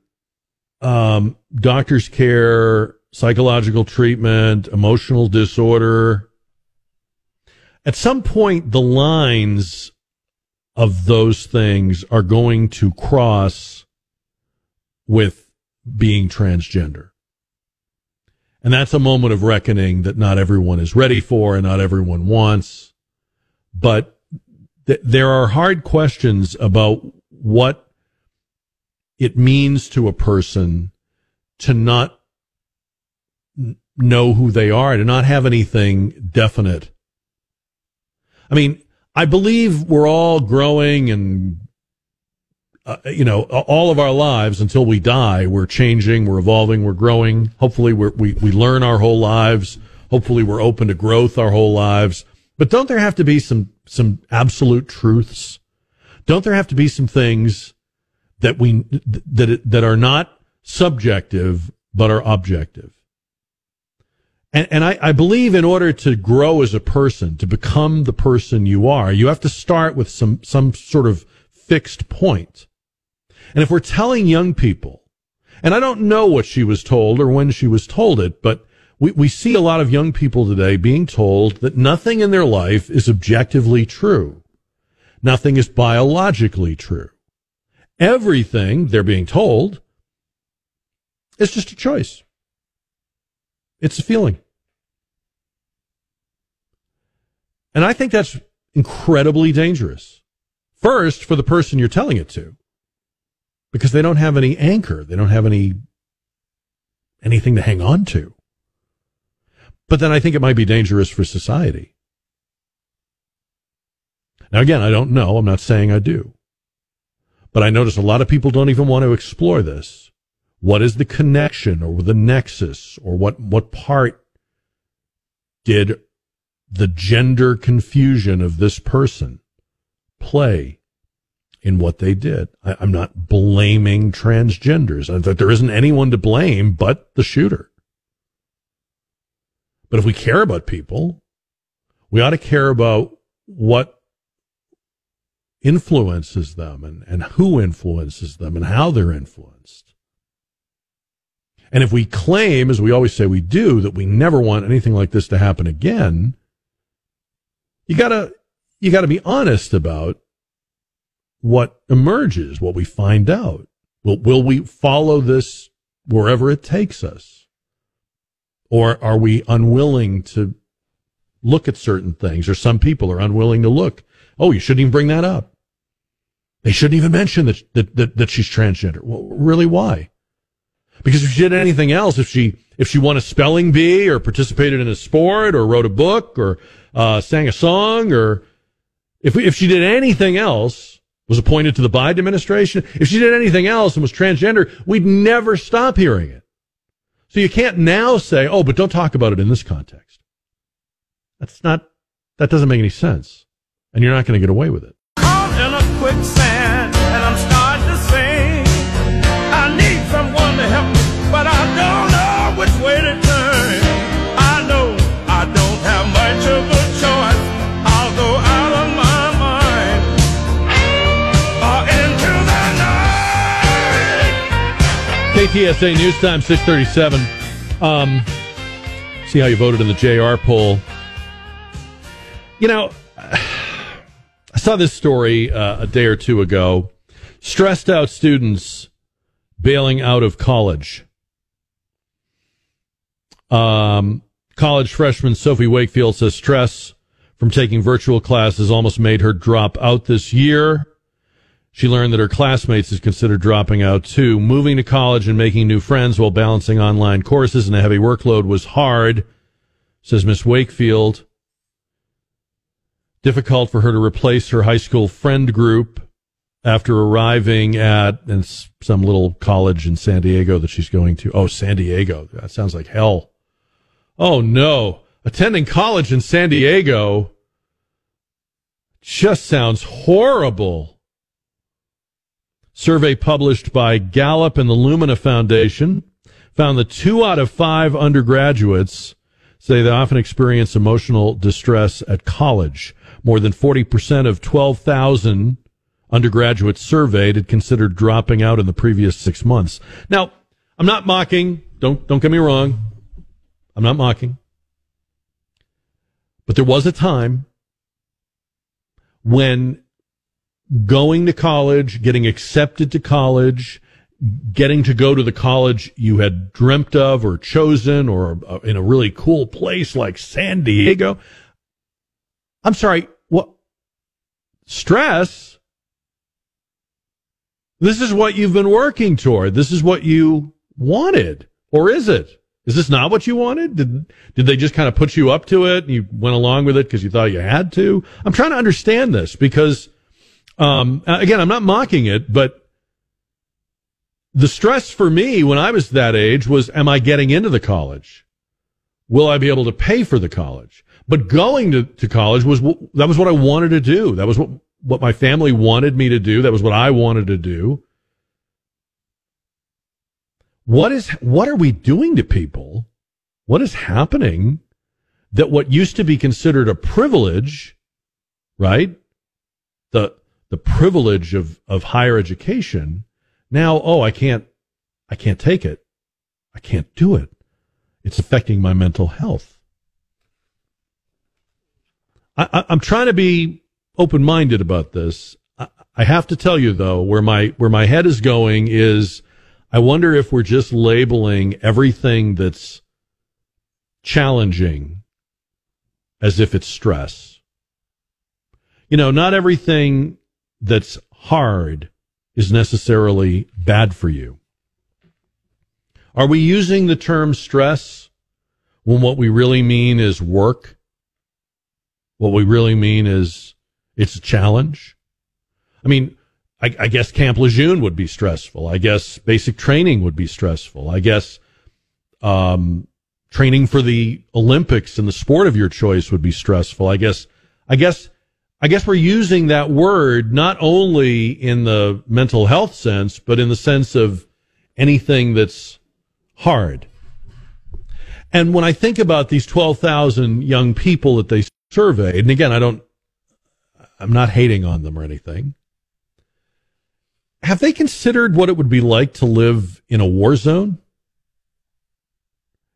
um, doctor's care, psychological treatment, emotional disorder. At some point, the lines of those things are going to cross with being transgender. And that's a moment of reckoning that not everyone is ready for and not everyone wants. But th- there are hard questions about what it means to a person to not n- know who they are, to not have anything definite. I mean, I believe we're all growing and uh, you know, all of our lives until we die, we're changing, we're evolving, we're growing. Hopefully we're, we, we learn our whole lives. Hopefully we're open to growth our whole lives. But don't there have to be some, some absolute truths? Don't there have to be some things that we, that, that are not subjective, but are objective? And, and I, I believe in order to grow as a person, to become the person you are, you have to start with some, some sort of fixed point. And if we're telling young people, and I don't know what she was told or when she was told it, but we, we see a lot of young people today being told that nothing in their life is objectively true. Nothing is biologically true. Everything they're being told is just a choice. It's a feeling. And I think that's incredibly dangerous. First, for the person you're telling it to because they don't have any anchor. They don't have any anything to hang on to. But then I think it might be dangerous for society. Now again, I don't know. I'm not saying I do. But I notice a lot of people don't even want to explore this. What is the connection or the nexus or what, what part did the gender confusion of this person play in what they did. I, am not blaming transgenders. There isn't anyone to blame but the shooter. But if we care about people, we ought to care about what influences them and, and who influences them and how they're influenced. And if we claim, as we always say we do, that we never want anything like this to happen again, you gotta, you gotta be honest about what emerges, what we find out. Will, will we follow this wherever it takes us? Or are we unwilling to look at certain things? Or some people are unwilling to look. Oh, you shouldn't even bring that up. They shouldn't even mention that, that, that, that she's transgender. Well, really, why? Because if she did anything else, if she, if she won a spelling bee or participated in a sport or wrote a book or, uh, sang a song or if, if she did anything else, was appointed to the Biden administration, if she did anything else and was transgender, we'd never stop hearing it. So you can't now say, oh, but don't talk about it in this context. That's not, that doesn't make any sense. And you're not going to get away with it. KTSA News Time 637. Um, See how you voted in the JR poll. You know, I saw this story uh, a day or two ago. Stressed out students bailing out of college. Um, college freshman Sophie Wakefield says stress from taking virtual classes almost made her drop out this year. She learned that her classmates had considered dropping out too. Moving to college and making new friends while balancing online courses and a heavy workload was hard, says Miss Wakefield. Difficult for her to replace her high school friend group after arriving at and some little college in San Diego that she's going to. Oh, San Diego. That sounds like hell. Oh no. Attending college in San Diego just sounds horrible. Survey published by Gallup and the Lumina Foundation found that two out of five undergraduates say they often experience emotional distress at college. More than 40% of 12,000 undergraduates surveyed had considered dropping out in the previous six months. Now, I'm not mocking. Don't, don't get me wrong. I'm not mocking. But there was a time when going to college, getting accepted to college, getting to go to the college you had dreamt of or chosen or uh, in a really cool place like San Diego. I'm sorry, what? Stress? This is what you've been working toward. This is what you wanted. Or is it? Is this not what you wanted? Did, did they just kind of put you up to it and you went along with it because you thought you had to? I'm trying to understand this because um, again, I'm not mocking it, but the stress for me when I was that age was, am I getting into the college? Will I be able to pay for the college? But going to, to college was, that was what I wanted to do. That was what, what my family wanted me to do. That was what I wanted to do. What is, what are we doing to people? What is happening that what used to be considered a privilege, right? The, the privilege of, of higher education. Now, oh, I can't, I can't take it. I can't do it. It's affecting my mental health. I, am trying to be open minded about this. I, I have to tell you though, where my, where my head is going is I wonder if we're just labeling everything that's challenging as if it's stress. You know, not everything that's hard is necessarily bad for you. Are we using the term stress when what we really mean is work? What we really mean is it's a challenge? I mean, I, I guess Camp Lejeune would be stressful. I guess basic training would be stressful. I guess um, training for the Olympics and the sport of your choice would be stressful. I guess, I guess I guess we're using that word not only in the mental health sense, but in the sense of anything that's hard. And when I think about these 12,000 young people that they surveyed, and again, I don't, I'm not hating on them or anything. Have they considered what it would be like to live in a war zone?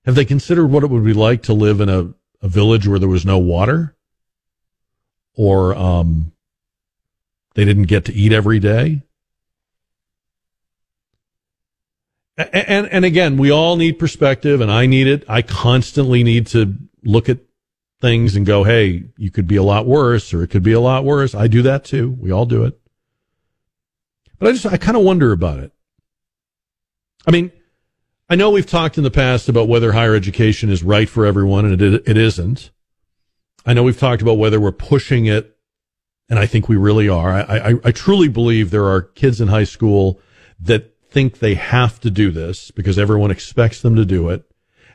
Have they considered what it would be like to live in a, a village where there was no water? Or um, they didn't get to eat every day. And, and, and again, we all need perspective, and I need it. I constantly need to look at things and go, "Hey, you could be a lot worse, or it could be a lot worse." I do that too. We all do it. But I just, I kind of wonder about it. I mean, I know we've talked in the past about whether higher education is right for everyone, and it, it isn't. I know we've talked about whether we're pushing it, and I think we really are. I, I, I truly believe there are kids in high school that think they have to do this because everyone expects them to do it,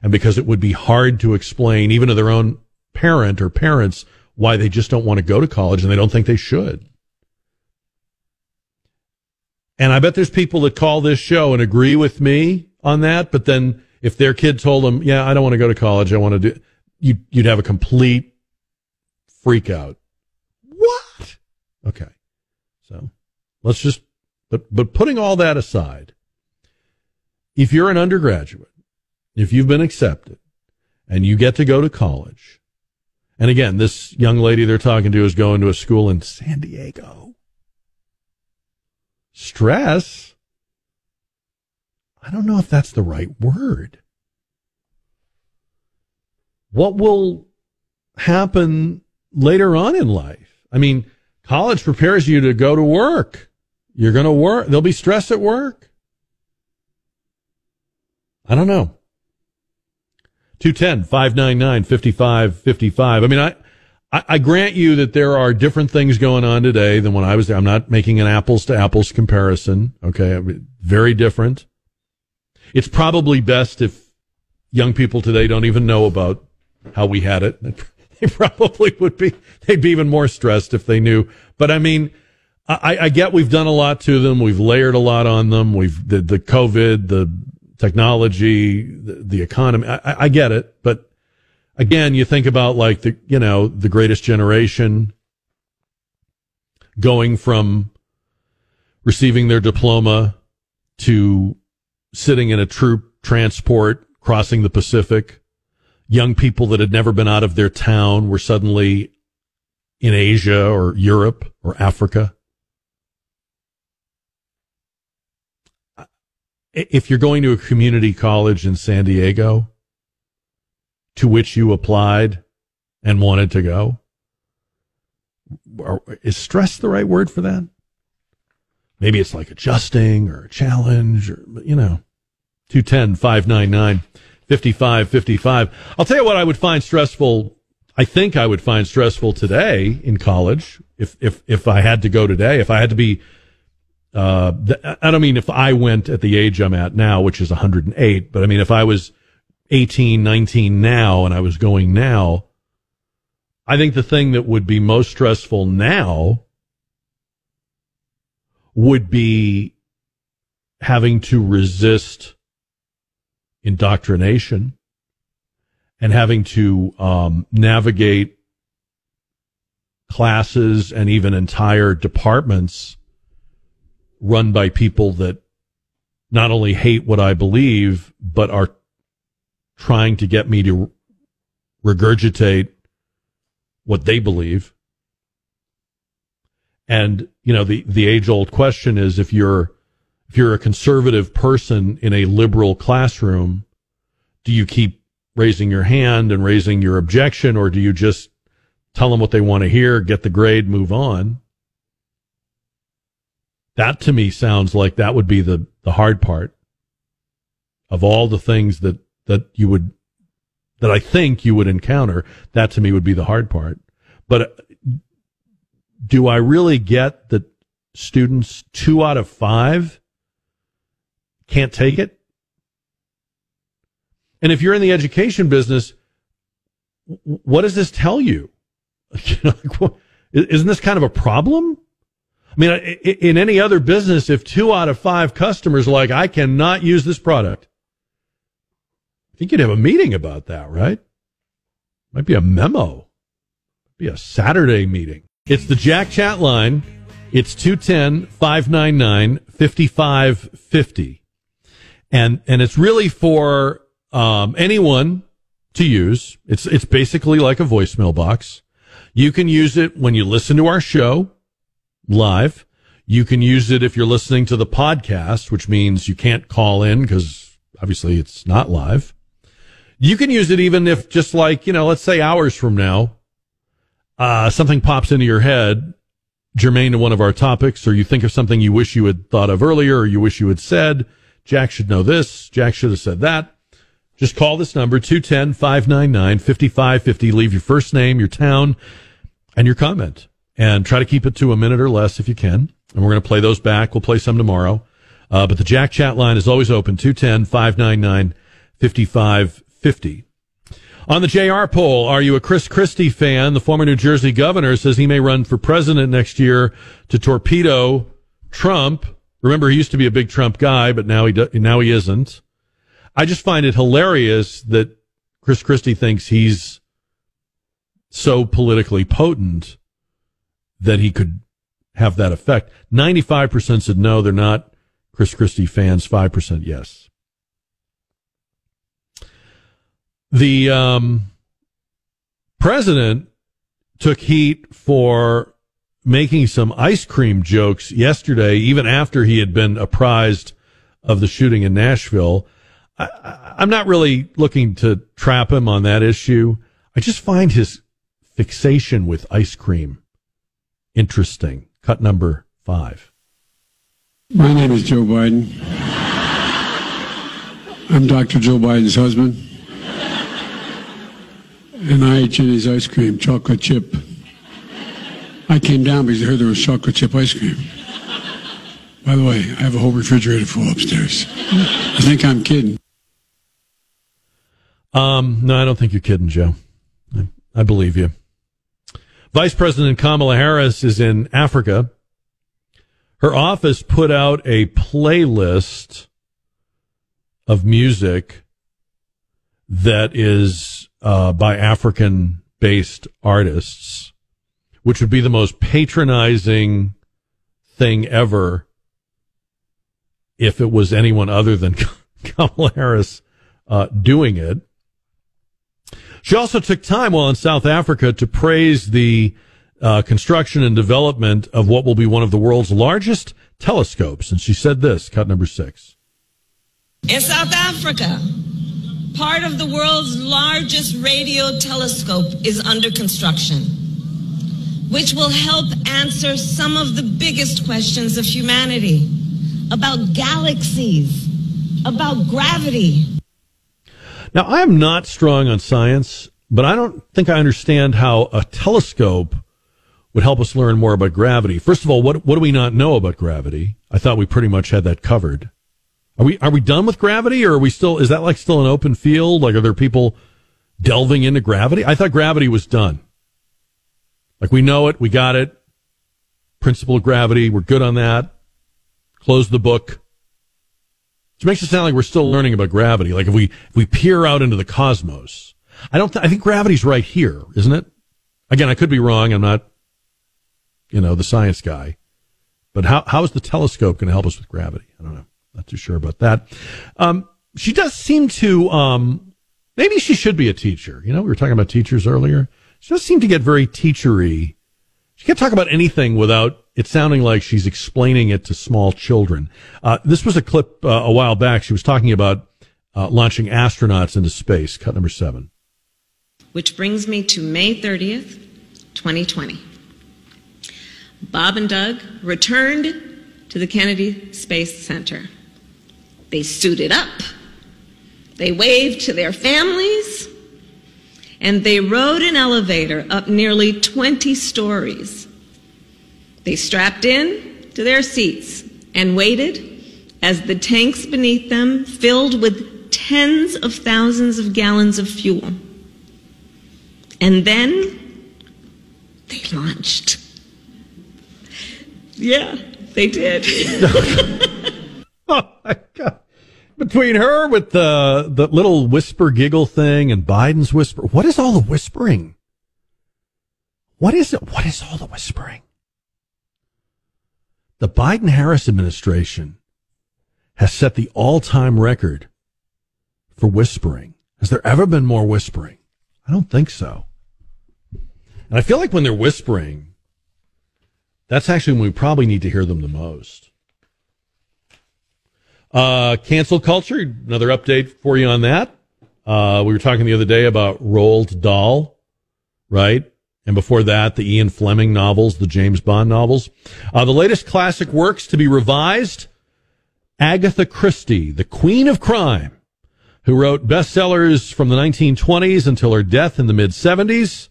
and because it would be hard to explain even to their own parent or parents why they just don't want to go to college and they don't think they should. And I bet there's people that call this show and agree with me on that, but then if their kid told them, "Yeah, I don't want to go to college. I want to do," you, you'd have a complete freak out. What? Okay. So let's just, but, but putting all that aside, if you're an undergraduate, if you've been accepted and you get to go to college. And again, this young lady they're talking to is going to a school in San Diego. Stress? I don't know if that's the right word. What will happen later on in life? I mean, college prepares you to go to work. You're going to work. There'll be stress at work. I don't know. 210 599 5555. I mean, I, I, I grant you that there are different things going on today than when I was there. I'm not making an apples to apples comparison. Okay. Very different. It's probably best if young people today don't even know about how we had it. They probably would be, they'd be even more stressed if they knew. But I mean, I, I get we've done a lot to them. We've layered a lot on them. We've, the, the COVID, the technology, the, the economy. I, I get it. But again, you think about like the, you know, the greatest generation going from receiving their diploma to sitting in a troop transport crossing the Pacific. Young people that had never been out of their town were suddenly in Asia or Europe or Africa. If you're going to a community college in San Diego to which you applied and wanted to go, is stress the right word for that? Maybe it's like adjusting or a challenge or, you know, 210 599 5555. I'll tell you what I would find stressful. I think I would find stressful today in college if, if, if I had to go today, if I had to be, uh, I don't mean if I went at the age I'm at now, which is 108, but I mean, if I was 18, 19 now and I was going now, I think the thing that would be most stressful now would be having to resist indoctrination and having to um, navigate classes and even entire departments run by people that not only hate what I believe, but are trying to get me to regurgitate what they believe. And, you know, the, the age old question is if you're, if you're a conservative person in a liberal classroom, do you keep raising your hand and raising your objection or do you just tell them what they want to hear, get the grade, move on? That to me sounds like that would be the, the hard part of all the things that, that you would, that I think you would encounter. That to me would be the hard part. But uh, do I really get that students two out of five can't take it? And if you're in the education business, what does this tell you? Isn't this kind of a problem? I mean, in any other business, if two out of five customers are like, I cannot use this product, I think you'd have a meeting about that, right? Might be a memo, Might be a Saturday meeting. It's the Jack Chat line. It's 210 599 5550. And, and it's really for, um, anyone to use. It's, it's basically like a voicemail box. You can use it when you listen to our show live. You can use it if you're listening to the podcast, which means you can't call in because obviously it's not live. You can use it even if just like, you know, let's say hours from now, uh, something pops into your head germane to one of our topics, or you think of something you wish you had thought of earlier, or you wish you had said, Jack should know this, Jack should have said that. Just call this number, 210 599 5550. Leave your first name, your town, and your comment. And try to keep it to a minute or less if you can. And we're going to play those back. We'll play some tomorrow. Uh, but the Jack chat line is always open, 210 599 5550. On the JR poll, are you a Chris Christie fan? The former New Jersey governor says he may run for president next year to torpedo Trump. Remember, he used to be a big Trump guy, but now he do, now he isn't. I just find it hilarious that Chris Christie thinks he's so politically potent that he could have that effect. 95% said no, they're not Chris Christie fans. 5% yes. The um, president took heat for making some ice cream jokes yesterday, even after he had been apprised of the shooting in Nashville. I, I'm not really looking to trap him on that issue. I just find his fixation with ice cream interesting. Cut number five. My name is Joe Biden. I'm Dr. Jill Biden's husband. And I ate Jeni's ice cream, chocolate chip. I came down because I heard there was chocolate chip ice cream. By the way, I have a whole refrigerator full upstairs. I think I'm kidding. Um, no, I don't think you're kidding, Joe. I, I believe you. Vice President Kamala Harris is in Africa. Her office put out a playlist of music that is uh, by African based artists, which would be the most patronizing thing ever if it was anyone other than Kamala Harris uh, doing it. She also took time while in South Africa to praise the uh, construction and development of what will be one of the world's largest telescopes. And she said this, cut number six. In South Africa, part of the world's largest radio telescope is under construction, which will help answer some of the biggest questions of humanity about galaxies, about gravity. Now, I am not strong on science, but I don't think I understand how a telescope would help us learn more about gravity. First of all, what, what do we not know about gravity? I thought we pretty much had that covered. Are we are we done with gravity, or are we still? Is that like still an open field? Like, are there people delving into gravity? I thought gravity was done. Like we know it, we got it. Principle of gravity, we're good on that. Close the book. Which makes it sound like we're still learning about gravity. Like if we if we peer out into the cosmos, I don't. Th- I think gravity's right here, isn't it? Again, I could be wrong. I'm not, you know, the science guy. But how how is the telescope going to help us with gravity? I don't know. Not too sure about that. Um, she does seem to, um, maybe she should be a teacher. You know, we were talking about teachers earlier. She does seem to get very teachery. She can't talk about anything without it sounding like she's explaining it to small children. Uh, this was a clip uh, a while back. She was talking about uh, launching astronauts into space. Cut number seven. Which brings me to May 30th, 2020. Bob and Doug returned to the Kennedy Space Center. They suited up, they waved to their families, and they rode an elevator up nearly 20 stories. They strapped in to their seats and waited as the tanks beneath them filled with tens of thousands of gallons of fuel. And then they launched. Yeah, they did. oh my god! Between her with the the little whisper giggle thing and Biden's whisper, what is all the whispering? What is it? What is all the whispering? The Biden Harris administration has set the all time record for whispering. Has there ever been more whispering? I don't think so. And I feel like when they're whispering, that's actually when we probably need to hear them the most. Uh, cancel culture, another update for you on that. Uh, we were talking the other day about Roald Dahl, right? And before that, the Ian Fleming novels, the James Bond novels. Uh, the latest classic works to be revised Agatha Christie, the Queen of Crime, who wrote bestsellers from the 1920s until her death in the mid 70s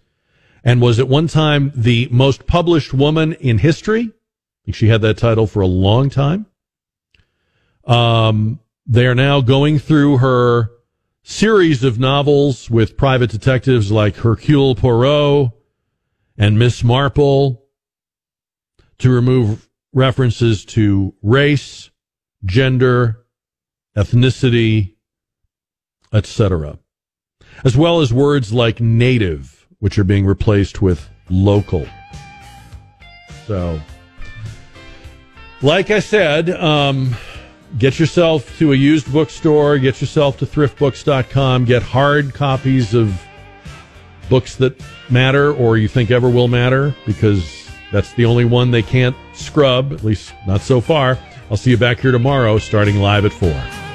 and was at one time the most published woman in history. I think she had that title for a long time. Um, they are now going through her series of novels with private detectives like Hercule Poirot and Miss Marple to remove references to race, gender, ethnicity, etc., as well as words like native, which are being replaced with local. So, like I said, um, get yourself to a used bookstore, get yourself to thriftbooks.com, get hard copies of books that matter or you think ever will matter because that's the only one they can't scrub, at least not so far. I'll see you back here tomorrow starting live at 4.